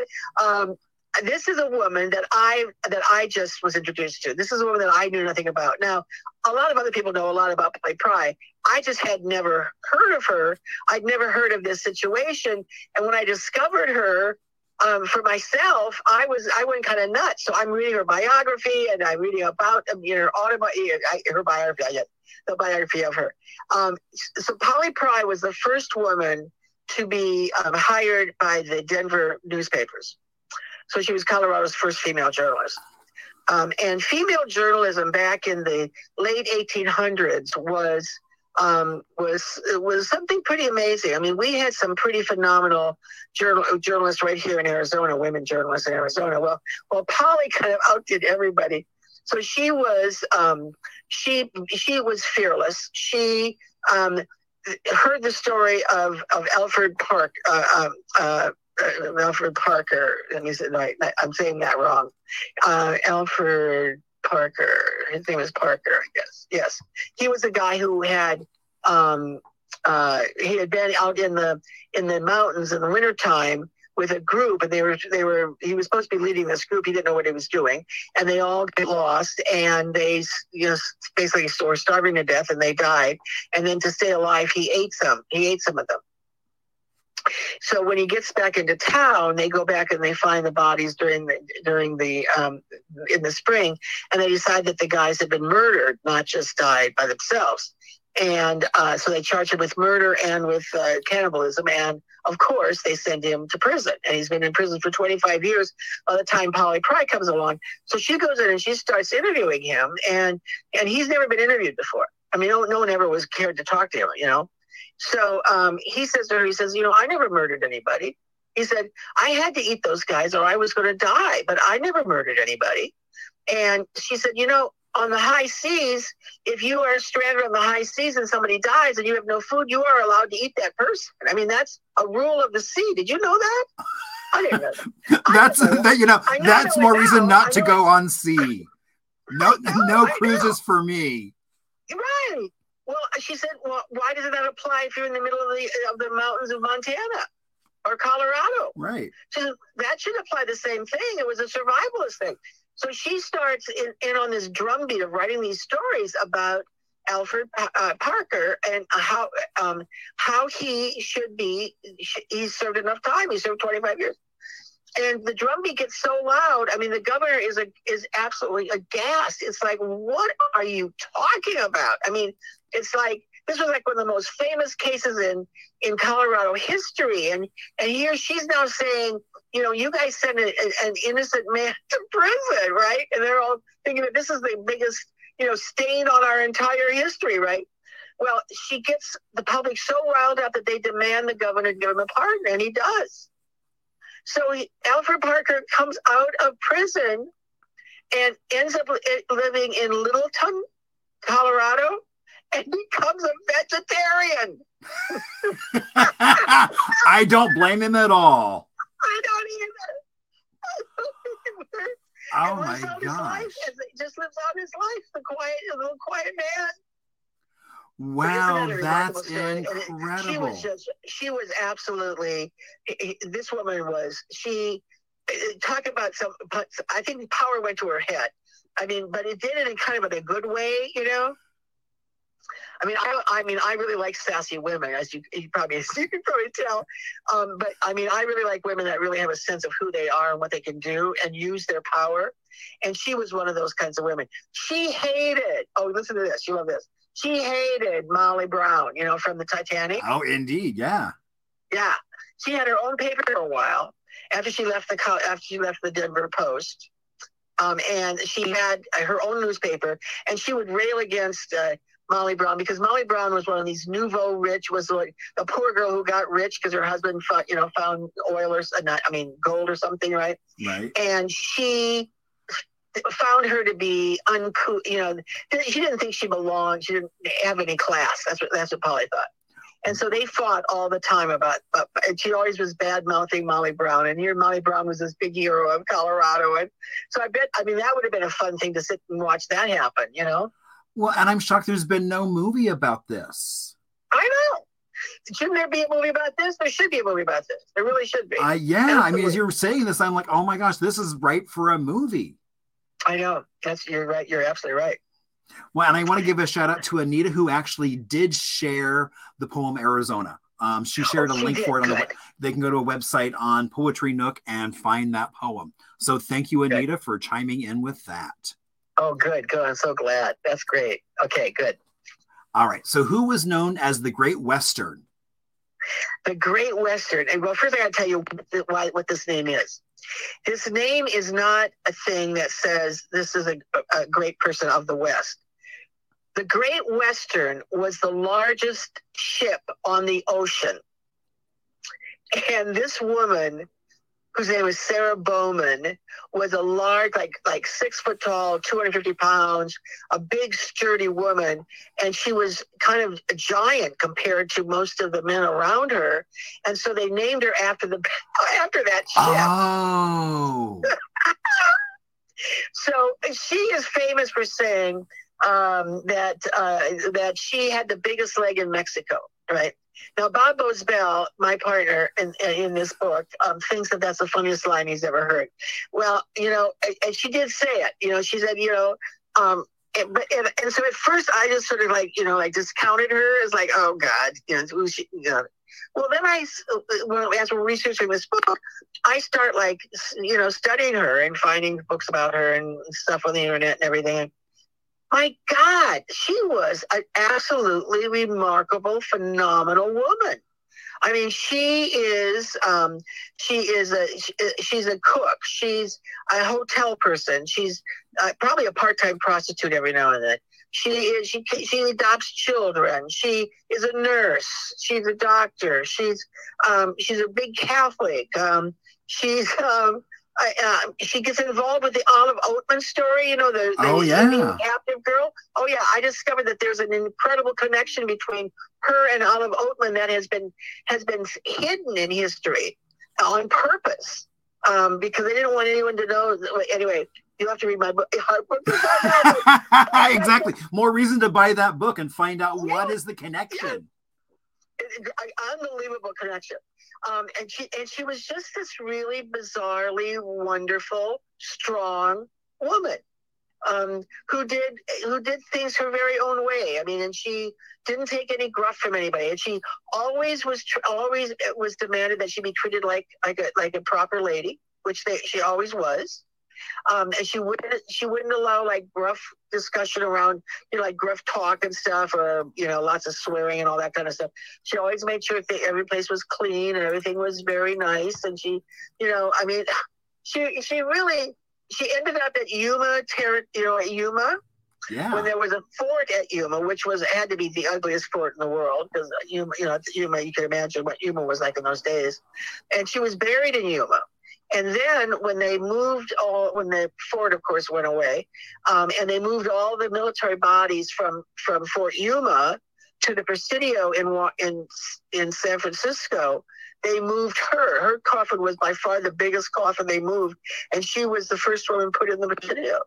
Um, this is a woman that I that I just was introduced to. This is a woman that I knew nothing about. Now, a lot of other people know a lot about Polly Pry. I just had never heard of her. I'd never heard of this situation, and when I discovered her, um, for myself, I was I went kind of nuts. So I'm reading her biography and I'm reading about um, you know her autobi- her biography, guess, the biography of her. Um, so Polly Pry was the first woman to be um, hired by the Denver newspapers. So she was Colorado's first female journalist. Um, and female journalism back in the late 1800s was um, was was something pretty amazing. I mean, we had some pretty phenomenal journal, journalists right here in Arizona, women journalists in Arizona. Well, well, Polly kind of outdid everybody. So she was um, she she was fearless. She um, heard the story of of Alfred Park. Uh, um, uh, uh, Alfred Parker. Let me say, no, I, I'm saying that wrong. Uh, Alfred Parker. His name is Parker, I guess. Yes, he was a guy who had um, uh, he had been out in the in the mountains in the wintertime with a group and they were they were he was supposed to be leading this group he didn't know what he was doing and they all get lost and they you know basically were starving to death and they died and then to stay alive he ate some he ate some of them so when he gets back into town they go back and they find the bodies during the during the um, in the spring and they decide that the guys had been murdered not just died by themselves. And uh, so they charge him with murder and with uh, cannibalism and of course they send him to prison. And he's been in prison for 25 years by the time polly pry comes along. So she goes in and she starts interviewing him and and he's never been interviewed before. I mean no, no one ever was cared to talk to him you know so um, he says to her he says you know i never murdered anybody he said i had to eat those guys or i was going to die but i never murdered anybody and she said you know on the high seas, if you are stranded on the high seas and somebody dies and you have no food, you are allowed to eat that person. I mean, that's a rule of the sea. Did you know that? I didn't know that. That's know. that you know know that's that more reason not to go on sea. No no cruises for me. Right. Well, she said, well, why doesn't that apply if you're in the middle of the of the mountains of Montana or Colorado? Right. She said, that should apply the same thing. It was a survivalist thing. So she starts in, in on this drumbeat of writing these stories about Alfred uh, Parker and how um, how he should be. He served enough time. He served 25 years. And the drumbeat gets so loud. I mean, the governor is a, is absolutely aghast. It's like, what are you talking about? I mean, it's like this was like one of the most famous cases in in Colorado history, and and here she's now saying, you know, you guys sent a, an innocent man to prison, right? And they're all thinking that this is the biggest, you know, stain on our entire history, right? Well, she gets the public so riled up that they demand the governor give him a pardon, and he does. So he, Alfred Parker comes out of prison and ends up living in Littleton, Colorado, and becomes a vegetarian. I don't blame him at all. I don't either. Oh and my lives out his gosh. he just lives out his life, the quiet, the little quiet man. Wow, Isn't that a remarkable that's story? And it- incredible. She was just, she was absolutely. i- i- This woman was she. talk about some. But I think power went to her head. I mean, but it did it in kind of in a good way, you know. I mean, I, I mean, I really like sassy women, as you, you probably you can probably tell. Um, but I mean, I really like women that really have a sense of who they are and what they can do and use their power. And she was one of those kinds of women. She hated. Oh, listen to this. You love this. She hated Molly Brown. You know, from the Titanic. Oh, indeed, yeah. Yeah, she had her own paper for a while after she left the after she left the Denver Post. Um, and she had her own newspaper, and she would rail against uh, Molly Brown because Molly Brown was one of these nouveau rich, was like a poor girl who got rich because her husband, found, you know, found oil or uh, not, I mean, gold or something, right? Right. And she found her to be uncouth. You know, she didn't think she belonged. She didn't have any class. That's what that's what Polly thought. And so they fought all the time about, uh, and she always was bad mouthing Molly Brown. And here Molly Brown was this big hero of Colorado. And so I bet, I mean, that would have been a fun thing to sit and watch that happen, you know? Well, and I'm shocked there's been no movie about this. I know. Shouldn't there be a movie about this? There should be a movie about this. There really should be. Uh, yeah, Absolutely. I mean, as you're saying this, I'm like, oh my gosh, this is right for a movie. I know. That's you're right. You're absolutely right. Well, and I want to give a shout out to Anita, who actually did share the poem Arizona. Um, she shared oh, she a link did. for it on Good. the. They can go to a website on Poetry Nook and find that poem. So thank you, Anita, Good. for chiming in with that. Oh, good, good. I'm so glad. That's great. Okay, good. All right. So, who was known as the Great Western? The Great Western. And well, first I got to tell you why, what this name is. His name is not a thing that says this is a, a great person of the West. The Great Western was the largest ship on the ocean. And this woman whose name was Sarah Bowman, was a large, like like six foot tall, 250 pounds, a big sturdy woman, and she was kind of a giant compared to most of the men around her, and so they named her after the after that ship. Oh. so she is famous for saying um, that uh, that she had the biggest leg in Mexico, right? Now, Bob Boze Bell, my partner in, in this book, um, thinks that that's the funniest line he's ever heard. Well, you know, and she did say it. You know, she said, you know, um, and, and, and, so at first I just sort of like, you know, like discounted her as like, oh God, you know, she, you know. Well, then I, as we're researching this book, I start like, you know, studying her and finding books about her and stuff on the internet and everything my God, she was an absolutely remarkable, phenomenal woman. I mean, she is um, she is a she's a cook. She's a hotel person. She's uh, probably a part time prostitute every now and then. She is she she adopts children. She is a nurse. She's a doctor. She's um, she's a big Catholic. Um, she's um, uh, she gets involved with the Olive Oatman story. You know, the, the oh yeah captive girl. Oh yeah, I discovered that there's an incredible connection between her and Olive Oatman that has been has been hidden in history on purpose um, because they didn't want anyone to know. Anyway, you have to read my book. exactly. More reason to buy that book and find out yeah. what is the connection. Yeah. Unbelievable connection. Um, and she and she was just this really bizarrely wonderful, strong woman um, who did who did things her very own way. I mean, and she didn't take any gruff from anybody, and she always was tr- always it was demanded that she be treated like like a like a proper lady, which they, she always was. Um, and she wouldn't she wouldn't allow like gruff discussion around you know like gruff talk and stuff or you know lots of swearing and all that kind of stuff. She always made sure that every place was clean and everything was very nice. And she, you know, I mean, she she really she ended up at Yuma, ter- you know, at Yuma. Yeah. When there was a fort at Yuma, which was had to be the ugliest fort in the world, because Yuma, you know, Yuma, you can imagine what Yuma was like in those days, and she was buried in Yuma. And then when they moved all, when the fort, of course, went away, um, and they moved all the military bodies from from Fort Yuma to the Presidio in in in San Francisco, they moved her. Her coffin was by far the biggest coffin they moved, and she was the first woman put in the Presidio.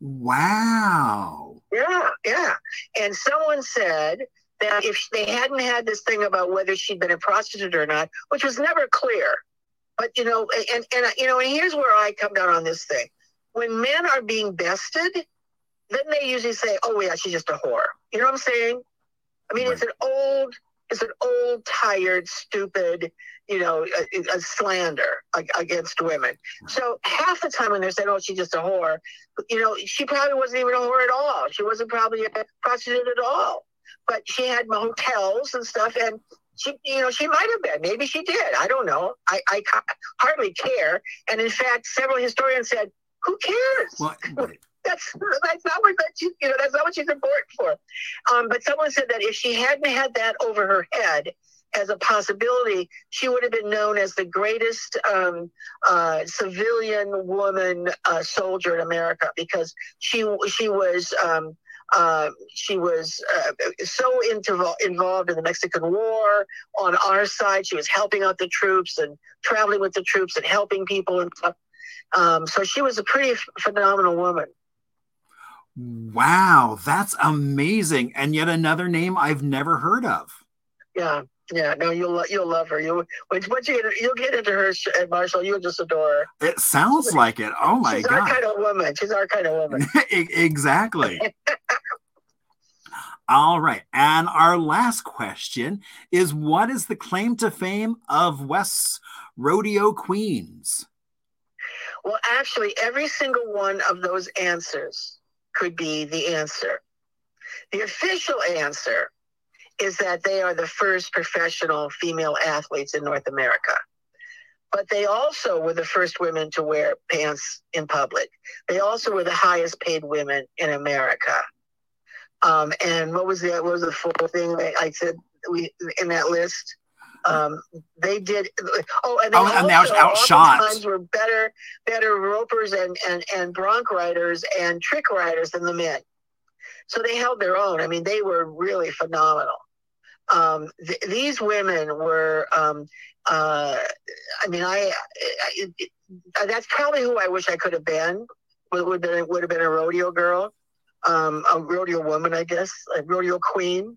Wow. Yeah, yeah. And someone said that if they hadn't had this thing about whether she'd been a prostitute or not, which was never clear, But you know, and and you know, and here's where I come down on this thing. When men are being bested, then they usually say, "Oh yeah, she's just a whore." You know what I'm saying? I mean, it's an old, it's an old, tired, stupid, you know, a, a slander ag- against women. So half the time when they're saying, "Oh, she's just a whore," you know, she probably wasn't even a whore at all. She wasn't probably a prostitute at all. But she had hotels and stuff, and she, you know, she might have been. Maybe she did. I don't know. I, I ca- hardly care. And in fact, several historians said, "Who cares?" Well, that's that's not what that she, you know that's not what she's important for. Um, but someone said that if she hadn't had that over her head as a possibility, she would have been known as the greatest um, uh, civilian woman uh, soldier in America because she she was. Um, uh, she was uh, so into, involved in the Mexican War on our side. She was helping out the troops and traveling with the troops and helping people and stuff. Um, so she was a pretty f- phenomenal woman. Wow, that's amazing. And yet another name I've never heard of. Yeah, yeah. No, you'll lo- you'll love her. You once once you get you'll get into her, and uh, Marshall, you'll just adore her. It sounds like it. Oh my She's our god. kind of woman. She's our kind of woman. Exactly. All right. And our last question is what is the claim to fame of West's rodeo queens? Well, actually, every single one of those answers could be the answer. The official answer is that they are the first professional female athletes in North America. But they also were the first women to wear pants in public. They also were the highest paid women in America. Um, and what was the what was the fourth thing that I said we in that list? Um, they did. Oh, and they Oh, and also oftentimes were better better ropers and, and and bronc riders and trick riders than the men. So they held their own. I mean, they were really phenomenal. Um, th- these women were. Um, uh, I mean, I, I it, that's probably who I wish I could have been. Would would have been would have been a rodeo girl, um, a rodeo woman, I guess, a rodeo queen.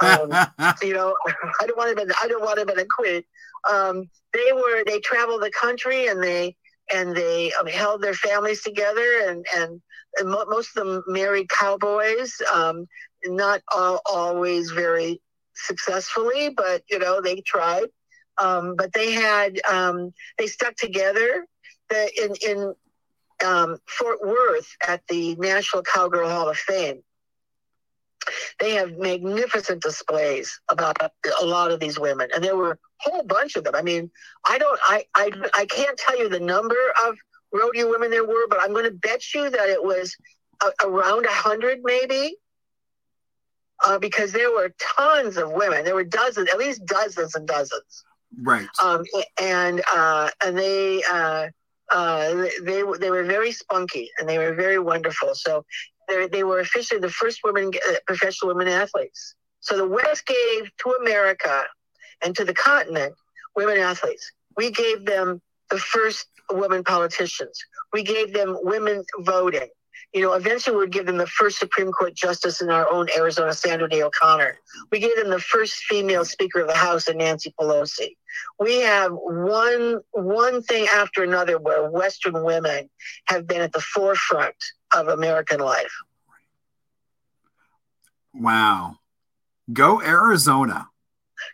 Um, you know, I don't want to be. I don't want to be a queen. Um, they were. They traveled the country and they and they um, held their families together and and, and mo- most of them married cowboys. Um, not all, always very successfully, but you know they tried. Um, but they had um, they stuck together. The, in in um, Fort Worth at the National Cowgirl Hall of Fame they have magnificent displays about a lot of these women and there were a whole bunch of them i mean i don't i i, I can't tell you the number of rodeo women there were but i'm going to bet you that it was around a hundred maybe uh, because there were tons of women there were dozens at least dozens and dozens right. um, and uh, and they uh, uh, they they were very spunky and they were very wonderful. So they they were officially the first women uh, professional women athletes. So the West gave to America and to the continent women athletes. We gave them the first women politicians. We gave them women voting. You know, eventually we'd give them the first Supreme Court justice in our own Arizona, Sandra Day O'Connor. We gave them the first female Speaker of the House in Nancy Pelosi we have one one thing after another where Western women have been at the forefront of American life. Wow. Go Arizona.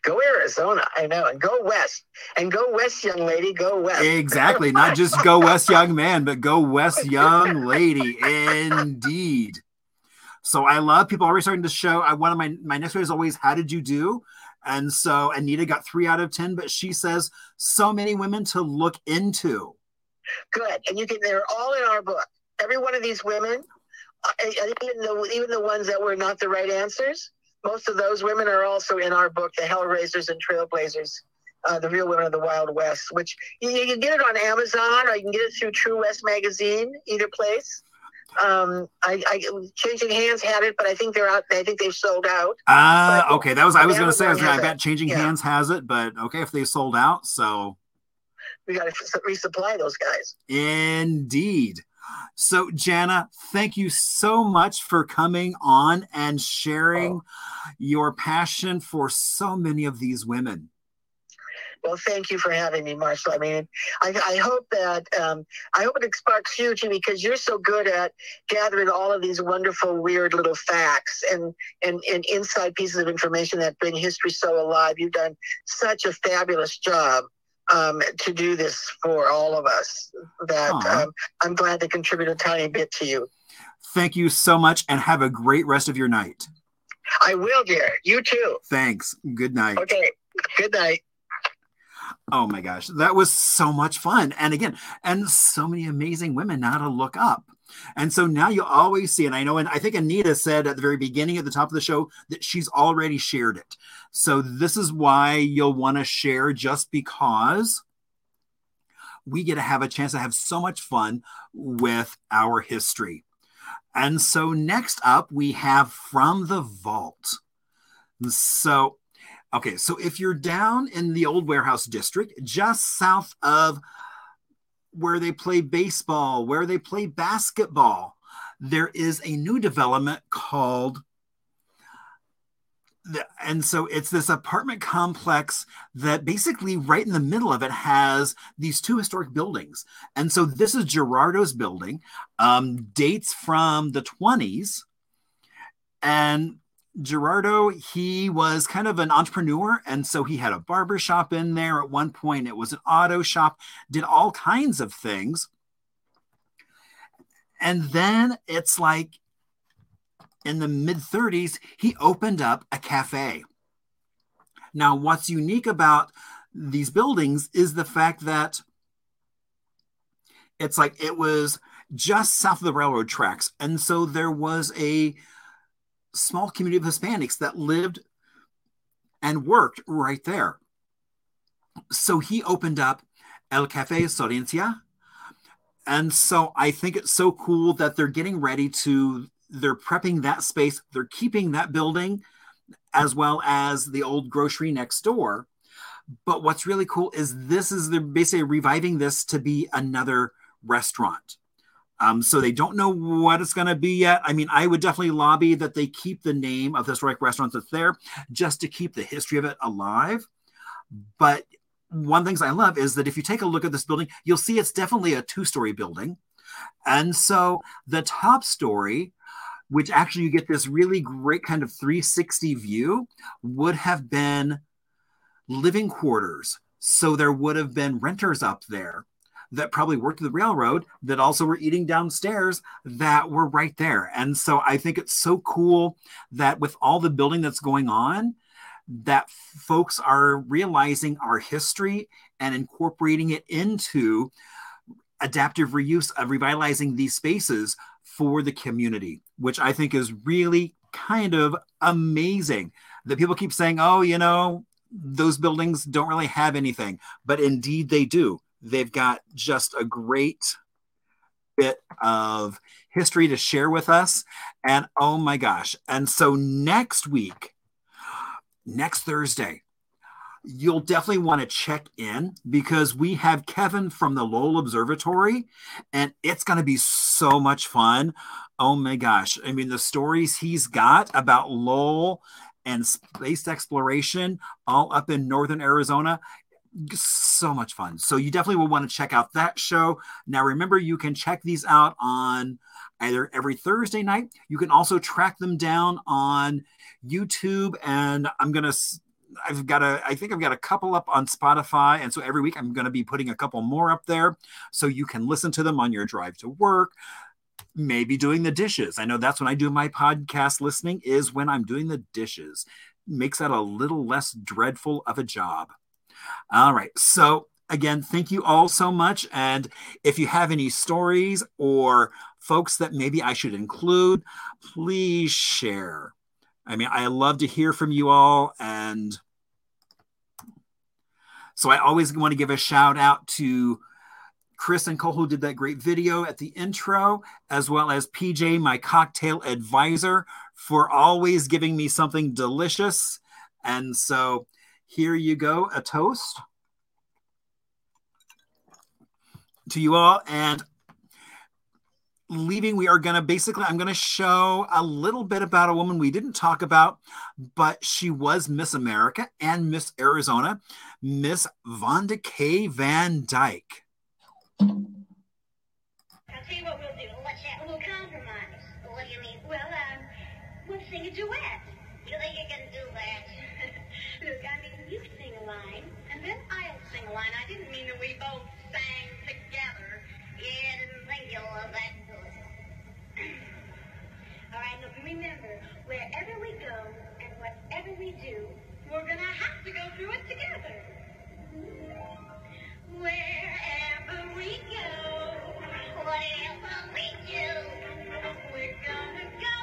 Go Arizona, I know, and go west, and go west, young lady, go west. Exactly. Not just go West Young Man, but go West Young Lady. Indeed. So I love people already starting to show. I one of my my next one is always how did you do? And so Anita got three out of ten, but she says so many women to look into. Good, and you can. They're all in our book. Every one of these women, uh, even the even the ones that were not the right answers, most of those women are also in our book, The Hellraisers and Trailblazers. Uh, the real women of the Wild West, which you, you can get it on Amazon or you can get it through True West magazine, either place. Um, I, I Changing Hands had it, but I think they're out. I think they've sold out. Ah, But- okay. That was I was going to say. I, was I bet Changing Yeah. Hands has it, but okay if they sold out. So We got to resupply those guys. Indeed. So, Jana, thank you so much for coming on and sharing your passion for so many of these women. Well, thank you for having me, Marshall. I mean, I, I hope that um, I hope it sparks you too, because you're so good at gathering all of these wonderful, weird little facts and and, and inside pieces of information that bring history so alive. You've done such a fabulous job um, to do this for all of us that um, I'm glad to contribute a tiny bit to you. Thank you so much and have a great rest of your night. I will, dear. You too. Thanks. Good night. Okay. Good night. Oh my gosh, that was so much fun. And again, and so many amazing women now to look up. And so now you always see, and I know, and I think Anita said at the very beginning at the top of the show that she's already shared it. So this is why you'll want to share just because we get to have a chance to have so much fun with our history. And so next up, we have From the Vault. So, okay, so if you're down in the old warehouse district, just south of where they play baseball, where they play basketball, there is a new development called and so it's this apartment complex that basically right in the middle of it has these two historic buildings. And so this is gerardo's building um, dates from the 20s and gerardo he was kind of an entrepreneur and so he had a barber shop in there at one point it was an auto shop did all kinds of things and then it's like in the mid 30s, he opened up a cafe. Now, what's unique about these buildings is the fact that it's like it was just south of the railroad tracks. And so there was a small community of Hispanics that lived and worked right there. So he opened up El Cafe Sorencia. And so I think it's so cool that they're getting ready to they're prepping that space, they're keeping that building as well as the old grocery next door. But what's really cool is this is they're basically reviving this to be another restaurant. Um, so they don't know what it's going to be yet. I mean, I would definitely lobby that they keep the name of the historic restaurant that's there just to keep the history of it alive. But one things I love is that if you take a look at this building, you'll see it's definitely a two story building. And so the top story which actually you get this really great kind of 360 view, would have been living quarters. So there would have been renters up there that probably worked at the railroad that also were eating downstairs that were right there. And so I think it's so cool that with all the building that's going on, that folks are realizing our history and incorporating it into adaptive reuse of revitalizing these spaces for the community, which I think is really kind of amazing. That people keep saying, oh, you know, those buildings don't really have anything, but indeed they do. They've got just a great bit of history to share with us. And oh my gosh. And so next week, next Thursday, you'll definitely want to check in because we have Kevin from the Lowell Observatory and it's going to be so much fun. Oh my gosh. I mean, the stories he's got about Lowell and space exploration all up in northern Arizona. So much fun. So, you definitely will want to check out that show. Now, remember, you can check these out on either every Thursday night. You can also track them down on YouTube. And I'm to I've got a, I think I've got a couple up on Spotify. And so every week I'm going to be putting a couple more up there so you can listen to them on your drive to work, maybe doing the dishes. I know that's when I do my podcast listening, is when I'm doing the dishes. Makes that a little less dreadful of a job. All right. So, again, thank you all so much. And if you have any stories or folks that maybe I should include, please share. I mean, I love to hear from you all. And so I always want to give a shout out to Chris and Cole, who did that great video at the intro, as well as PJ, my cocktail advisor, for always giving me something delicious. And so here you go, a toast to you all. And leaving, we are going to basically, I'm going to show a little bit about a woman we didn't talk about, but she was Miss America and Miss Arizona, Miss Vonda Kay Van Dyke. I'll tell you what we'll do. Let's have little compromise. What do you mean? Well, um, we'll sing a duet. line. I didn't mean that we both sang together. Yeah, I didn't think you'll love that Georgia. All right, look, remember, wherever we go and whatever we do, we're going to have to go through it together. Wherever we go, whatever we do, we're going to go.